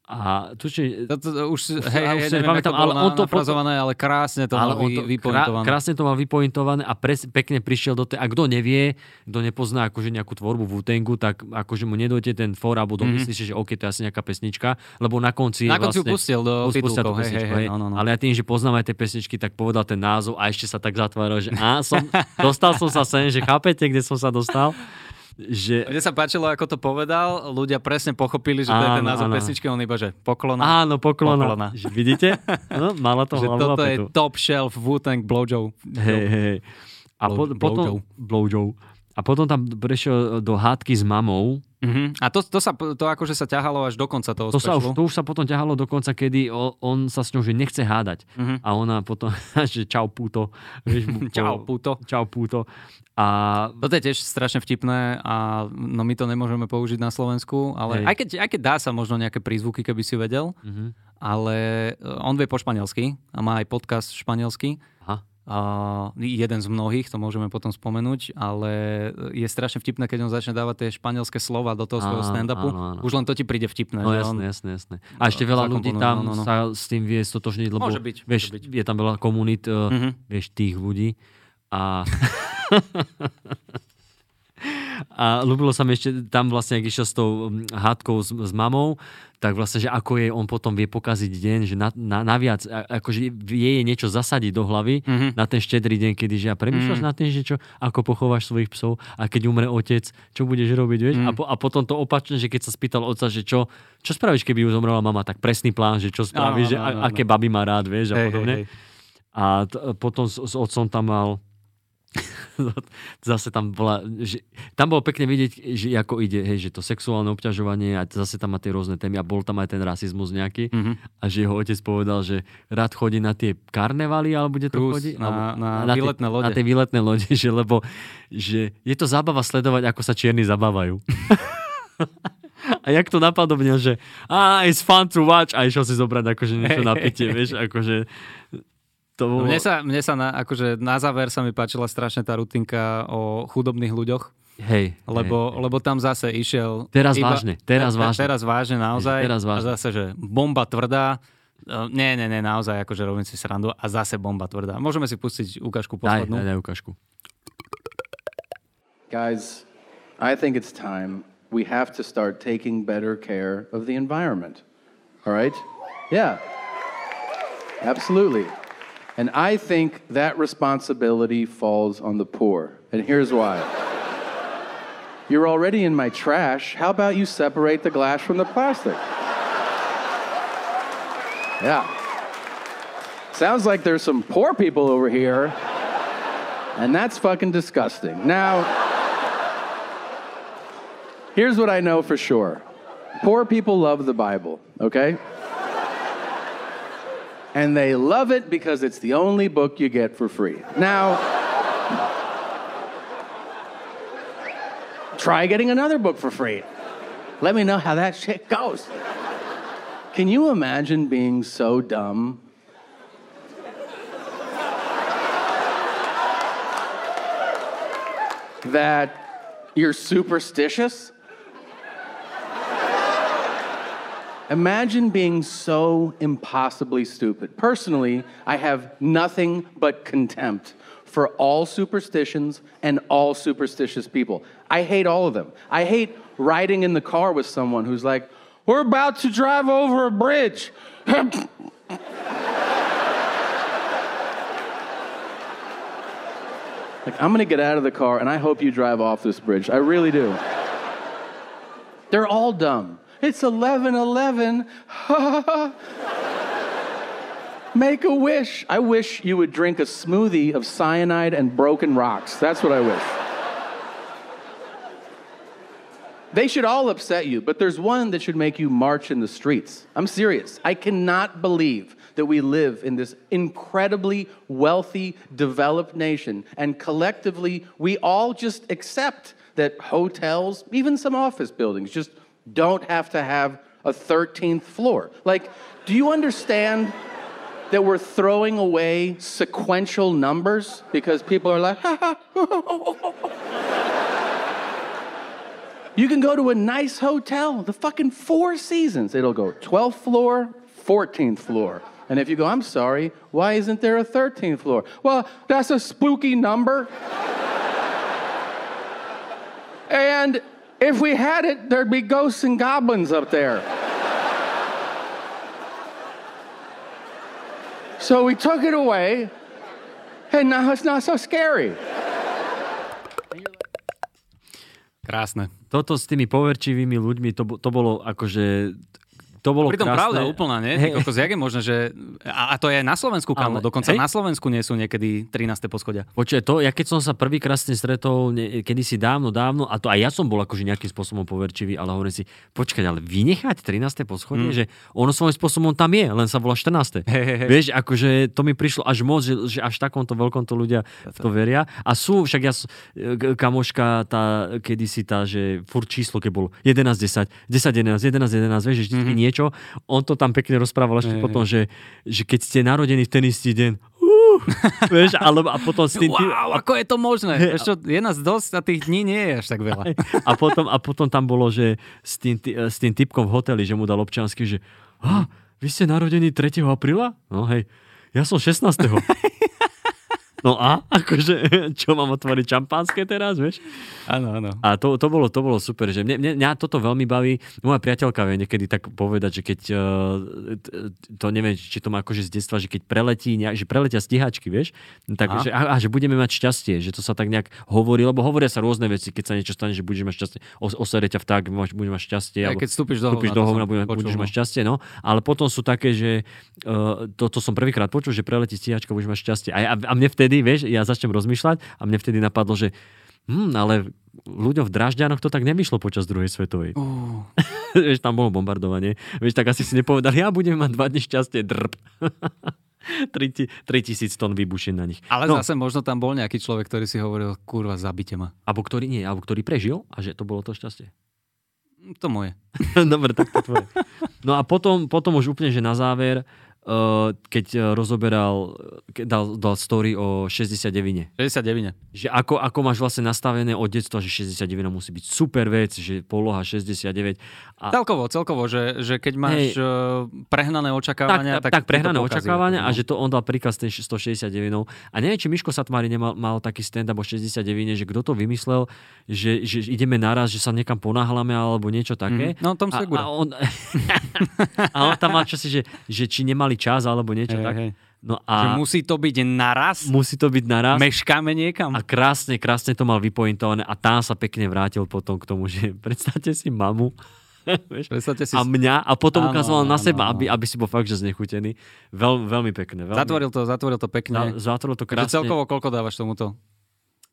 A tu, či, To, to, to už, <laughs> hej, hej, už si nepamätám, ale on to nafrazované, ale krásne to ale mal vy, to vypointované. krásne to mal vypointované a pres, pekne prišiel do tej... A kto nevie, kto nepozná akože nejakú tvorbu v Utengu, tak akože mu nedojde ten for, alebo domyslíš mm-hmm. že OK, to je asi nejaká pesnička, lebo na konci Na konci vlastne, pustil do titulkov, hej, hej, hej, no, no, no. Ale ja tým, že poznám aj tie pesničky, tak povedal ten názov a ešte sa tak zatváral, že á, som, <laughs> dostal som sa sem, že chápete, kde som sa dostal? <laughs> Že, Mne sa páčilo, ako to povedal, ľudia presne pochopili, že to je ten názov áno. pesničky, on iba, že poklona. áno, poklona. Poklona. Že vidíte? No, mala to <laughs> že toto je top shelf Wu-Tang blowjob. Hej, hej. A po, Blow- potom... Blowjob. A potom tam prešiel do hádky s mamou. Mhm. A to, to, sa, to akože sa ťahalo až do konca toho To, sa už, to už sa potom ťahalo do konca, kedy o, on sa s ňou že nechce hádať. Mhm. A ona potom, <laughs> že čau púto. Vieš, mu <laughs> po- Čau, puto. Čau púto. A Toto je tiež strašne vtipné a no my to nemôžeme použiť na Slovensku, ale Hej. aj keď, aj keď dá sa možno nejaké prízvuky, keby si vedel, Mhm. ale e, on vie po španielsky a má aj podcast španielsky. Aha. A jeden z mnohých, to môžeme potom spomenúť, ale je strašne vtipné, keď on začne dávať tie španielské slova do toho svojho stand-upu. áno, áno. Už len to ti príde vtipné. No jasné, on, jasné, jasné. A ešte veľa ľudí tam no, no, no. sa s tým vie stotožniť, lebo Môže byť, vieš, môže byť. je tam veľa komunít, uh, Mhm. vieš, tých ľudí. A... <laughs> A ľúbilo sa mi ešte tam vlastne, ak išiel s tou hádkou s, s mamou, tak vlastne, že ako jej on potom vie pokaziť deň, že na, na, naviac, a- akože vie jej niečo zasadiť do hlavy Mhm. na ten štedrý deň, kedy že a premýšľaš Mhm. nad tým, že čo, ako pochováš svojich psov a keď umre otec, čo budeš robiť, vieš? Mhm. A, po, a potom to opačne, že keď sa spýtal otca, že čo, čo spravíš, keby už zomrela mama, tak presný plán, že čo spravíš, Áno, že áno, a, áno, aké baby má rád, vieš, a Hej, hej, podobne. hej. A t- potom s, s otcom tam mal <laughs> zase tam bola, že, tam bolo pekne vidieť, že ako ide, hej, že to sexuálne obťažovanie a zase tam má tie rôzne témy a bol tam aj ten rasizmus nejaký Mhm. a že jeho otec povedal, že rád chodí na tie karnevaly, alebo kde to chodí? na- na tie- výletné lode. Na tie výletné lode, <laughs> že lebo že je to zábava sledovať, ako sa čierni zabávajú. <laughs> A jak to napodobnil, že ah, it's fun to watch a išiel si zobrať akože niečo na pitie, vieš, akože to bolo... Mne sa, mne sa na, akože na záver sa mi páčila strašne tá rutinka o chudobných ľuďoch, Hej, lebo, hej, lebo tam zase išiel... Teraz vážne, teraz te- vážne. Teraz vážne, naozaj. Teraz vážne. A zase, že bomba tvrdá. Uh, nie, nie, nie, naozaj, akože robím si srandu. A zase bomba tvrdá. Môžeme si pustiť ukážku daj, poslednú. daj, daj ukážku. Guys, I think it's time we have to start taking better care of the environment. All right? Yeah. Absolutely. And I think that responsibility falls on the poor. And here's why. You're already in my trash. How about you separate the glass from the plastic? Yeah. Sounds like there's some poor people over here, and that's fucking disgusting. Now, Here's what I know for sure poor people love the Bible, okay? And they love it because it's the only book you get for free. Now, try getting another book for free. Let me know how that shit goes. Can you imagine being so dumb? That you're superstitious? Imagine being so impossibly stupid. Personally, I have nothing but contempt for all superstitions and all superstitious people. I hate all of them. I hate riding in the car with someone who's like, We're about to drive over a bridge. <laughs> like, I'm gonna get out of the car and I hope you drive off this bridge. I really do. They're all dumb. It's 11 11. <laughs> Make a wish. I wish you would drink a smoothie of cyanide and broken rocks. That's what I wish. They should all upset you, but there's one that should make you march in the streets. I'm serious. I cannot believe that we live in this incredibly wealthy, developed nation, and collectively we all just accept that hotels, even some office buildings, just don't have to have a 13th floor. Like, do you understand that we're throwing away sequential numbers because people are like, ha, ha. you can go to a nice hotel, the fucking Four Seasons. It'll go 12th floor, 14th floor. And if you go, I'm sorry, why isn't there a 13th floor? Well, that's a spooky number. and if we had it, there'd be ghosts and goblins up there. So we took it away, and now it's not so scary. Krásne. Toto s tými poverčivými ľuďmi, to, to bolo akože... To bolo Pritom krásne. pravda úplná, nie? Hey. Kokos, jak je možné, že... A, a to je aj na Slovensku, kamo. Ale- Dokonca hej. na Slovensku nie sú niekedy 13. poschodia. Počuj, to, ja keď som sa prvýkrát s tým stretol ne, kedysi dávno, dávno, a to aj ja som bol akože nejakým spôsobom poverčivý, ale hovorím si, počkať, ale vynechať 13. poschodie, Mm. že ono svojím spôsobom tam je, len sa volá 14. Hej, hej, hej. Vieš, akože to mi prišlo až moc, že, že až takomto veľkom to ľudia v to veria. A sú, však ja, kamoška, tá, kedysi tá, že furt číslo, keď bolo 11, 10, 10, 11, 11, 11, vieš, že vždy mm-hmm. niečo, on to tam pekne rozprával ešte Hej, potom, že, že keď ste narodení v ten istý deň, uh, <laughs> vieš, alebo a potom s tým... Wow, a, ako je to možné? Hey, čo, je nás dosť a tých dní nie je až tak veľa. a, potom, a potom tam bolo, že s tým, s tým typkom v hoteli, že mu dal občansky, že ah, vy ste narodení 3. apríla? No hej, ja som 16. <laughs> No a? Akože, <laughs> čo mám otvoriť čampánske teraz, vieš? Áno, áno. A to, to, bolo, to bolo super, že mne, mne, mňa toto veľmi baví. Moja priateľka vie niekedy tak povedať, že keď, t- to neviem, či to má akože z detstva, že keď preletí, nejak, že preletia stíhačky, vieš, tak, A? že, a, a, že budeme mať šťastie, že to sa tak nejak hovorí, lebo hovoria sa rôzne veci, keď sa niečo stane, že budeš mať šťastie, o, osere ťa vták, máš, budeš mať šťastie. Alebo keď vstúpiš do vstúpiš do hovna, budeš, budeš no. mať šťastie, no. Ale potom sú také, že uh, to, to som prvýkrát počul, že preletí stíhačka, budeš mať šťastie. A, a, a mne vtedy vtedy, vieš, ja začnem rozmýšľať a mne vtedy napadlo, že hm, ale ľuďom v Dražďanoch to tak nevyšlo počas druhej svetovej. Uh, <laughs> vieš, tam bolo bombardovanie. Vieš, tak asi si nepovedal, ja budem mať dva dní šťastie, drb. 3000 <laughs> tón vybušen na nich. ale No. zase možno tam bol nejaký človek, ktorý si hovoril, kurva, zabite ma. Alebo ktorý nie, alebo ktorý prežil a že to bolo to šťastie. To moje. <laughs> Dobre, tak to tvoje. No a potom, potom už úplne, že na záver, keď uh, rozoberal, keď dal, dal story o 69 69. že ako, ako máš vlastne nastavené od detstva, že 69 musí byť super vec, že poloha 69 a Celkovo, celkovo, že, že keď máš Hej. uh, prehnané očakávania, tak, tak, tak prehnané očakávania a že to on dal príkaz tej 169 a neviem, či Miško Satmári nemal, mal taký stand-up o 69, že kto to vymyslel, že, že ideme naraz, že sa niekam ponáhľame alebo niečo také. Mhm. No, Tom A, a, on, <laughs> a on tam mal čosi, že, že či nemali čas alebo niečo Hej, tak. hej. No Že a musí to byť naraz? musí to byť naraz. Meškáme niekam? A krásne, krásne to mal vypointované a tam sa pekne vrátil potom k tomu, že <laughs> predstavte si mamu <laughs> Predstavte si, a mňa a potom Áno, ukazoval na áno, seba, áno. aby, aby si bol fakt, že znechutený. Veľ, veľmi pekné. Veľmi, zatvoril to, zatvoril to pekne. za- zatvoril to Takže krásne. celkovo koľko dávaš tomuto?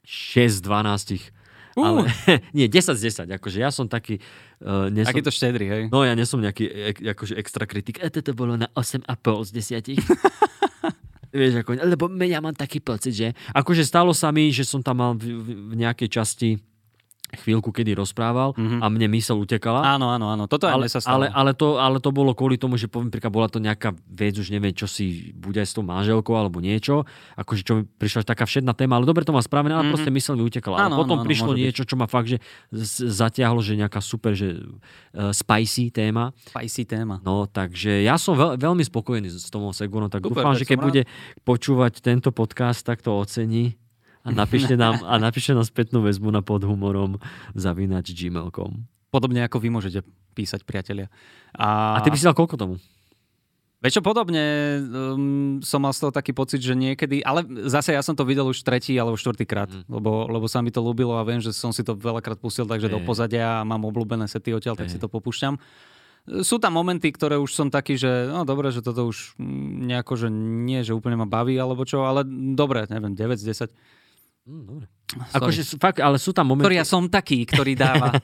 6 z 12. Uh. Ale, <laughs> nie, 10 z 10. Akože ja som taký... Uh, nie som, Aký to štedrý, hej? No ja nie som nejaký ek, akože extra kritik. E, toto bolo na 8,5 z 10. <laughs> Vieš, ako, lebo ja mám taký pocit, že akože stalo sa mi, že som tam mal v, v, v nejakej časti chvíľku, kedy rozprával Mhm. a mne mysel utekala. Áno, áno, áno. Toto ale, sa stalo. ale, ale, to, ale to bolo kvôli tomu, že poviem, príklad, bola to nejaká vec, už neviem, čo si bude aj s tou manželkou alebo niečo, akože čo mi prišla taká všedná téma, ale dobre to má spravené, ale Mhm. proste mysel mi utekala. Áno, ale potom áno, áno, prišlo byť. niečo, čo ma fakt, že zatiahlo, že nejaká super, že uh, spicy téma. Spicy téma. No, takže ja som veľ, veľmi spokojný s Tomom Segurom, tak Super, dúfam, že keď rád. bude počúvať tento podcast, tak to ocení a napíšte nám, a napíšte nám spätnú väzbu na podhumorom zavinač gmail.com. Podobne ako vy môžete písať, priatelia. A, A ty dal koľko tomu? Vieš čo, podobne um, som mal z toho taký pocit, že niekedy, ale zase ja som to videl už tretí alebo štvrtýkrát, Mm. lebo, lebo sa mi to ľúbilo a viem, že som si to veľakrát pustil, takže Hej. do pozadia a mám obľúbené sety odtiaľ, tak Hej. si to popúšťam. Sú tam momenty, ktoré už som taký, že no dobre, že toto už nejako, že nie, že úplne ma baví alebo čo, ale dobre, neviem, 9 z 10. Mm, dobre. Akože fakt, ale sú tam momenty, Ktorý ja som taký, ktorý dáva.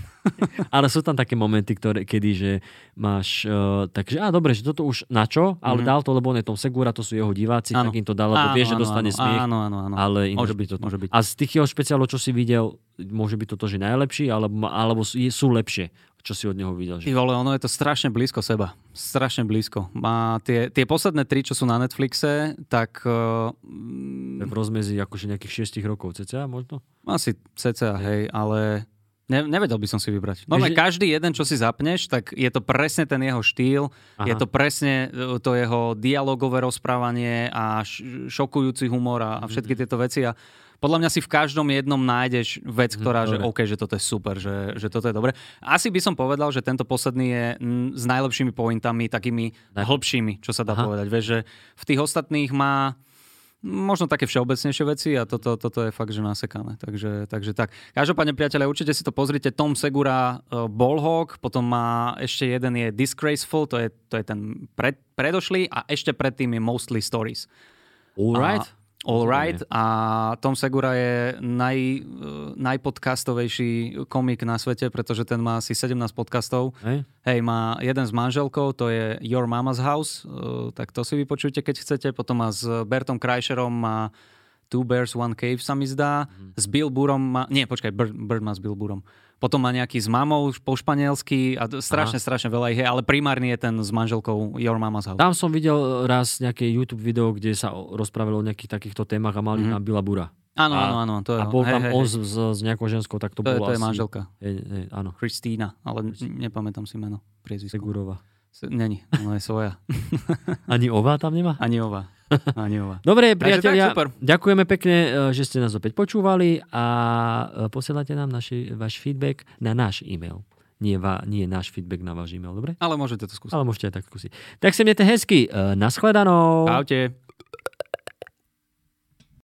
<laughs> ale sú tam také momenty, ktoré, kedy, že máš, uh, takže, á, dobre, že toto už na čo, ale Mhm. dal to, lebo on je Tom Segura, to sú jeho diváci, Áno. tak im to dal, lebo vie, že dostane áno, smiech. Áno, áno, áno. Ale Môže by byť, to môže byť. A z tých jeho špeciálov, čo si videl, môže byť toto, že najlepší, alebo, alebo sú lepšie, čo si od neho videl. Ty Že... vole, ono je to strašne blízko seba. Strašne blízko. Má tie, tie posledné tri, čo sú na Netflixe, tak uh, V rozmezi akože nejakých 6 rokov cca možno? asi cca, hej, ale ne, nevedel by som si vybrať. No Takže- každý jeden, čo si zapneš, tak je to presne ten jeho štýl, Aha. je to presne uh, to jeho dialogové rozprávanie a šokujúci humor a, a všetky tieto veci a podľa mňa si v každom jednom nájdeš vec, ktorá, že dobre. OK, že toto je super, že, že toto je dobre. Asi by som povedal, že tento posledný je mm, s najlepšími pointami, takými Naj- hĺbšími, čo sa dá Aha. povedať. Vieš, že v tých ostatných má možno také všeobecnejšie veci a toto, toto je fakt, že nasekané. Takže, takže tak. Každopádne, priatelia, určite si to pozrite. Tom Segura uh, Ballhawk, potom má ešte jeden je Disgraceful, to je, to je ten pred, predošlý a ešte predtým je Mostly Stories. All right? A, all right. A Tom Segura je naj, uh, najpodcastovejší komik na svete, pretože ten má asi 17 podcastov. Hej? Hej, má jeden s manželkou, to je Your Mama's House, uh, tak to si vypočujte, keď chcete. Potom má s Bertom Kreischerom má Two Bears, One Cave sa mi zdá. S Bill Burom má... Nie, počkaj, Bird, Bird má s Bill Burom. Potom má nejaký s mamou po španielsky a strašne, strašne veľa ich je, ale primárny je ten s manželkou Your Mama's House. Tam som videl raz nejaké YouTube video, kde sa rozprávalo o nejakých takýchto témach a mali mm-hmm. na Billa Bura. Áno, áno, áno, to je A bol Hej, tam hej, on s, s, nejakou ženskou, tak to, To je, bolo to je asi... manželka. Hej, hej, áno, Kristýna, ale nepamätám si meno, priezvisko. Segurova. Není, ona je svoja. <laughs> Ani Ova tam nemá? Ani ova. Ani ova. Dobre, tak, priatelia, super. ďakujeme pekne, e, že ste nás opäť počúvali a e, posielate nám naši, váš feedback na náš e-mail. Nie, va, nie náš feedback na váš e-mail, dobre? Ale môžete to skúsiť. Ale môžete aj tak skúsiť. Tak sa mnete hezky. E, Naschledanou. Čaute.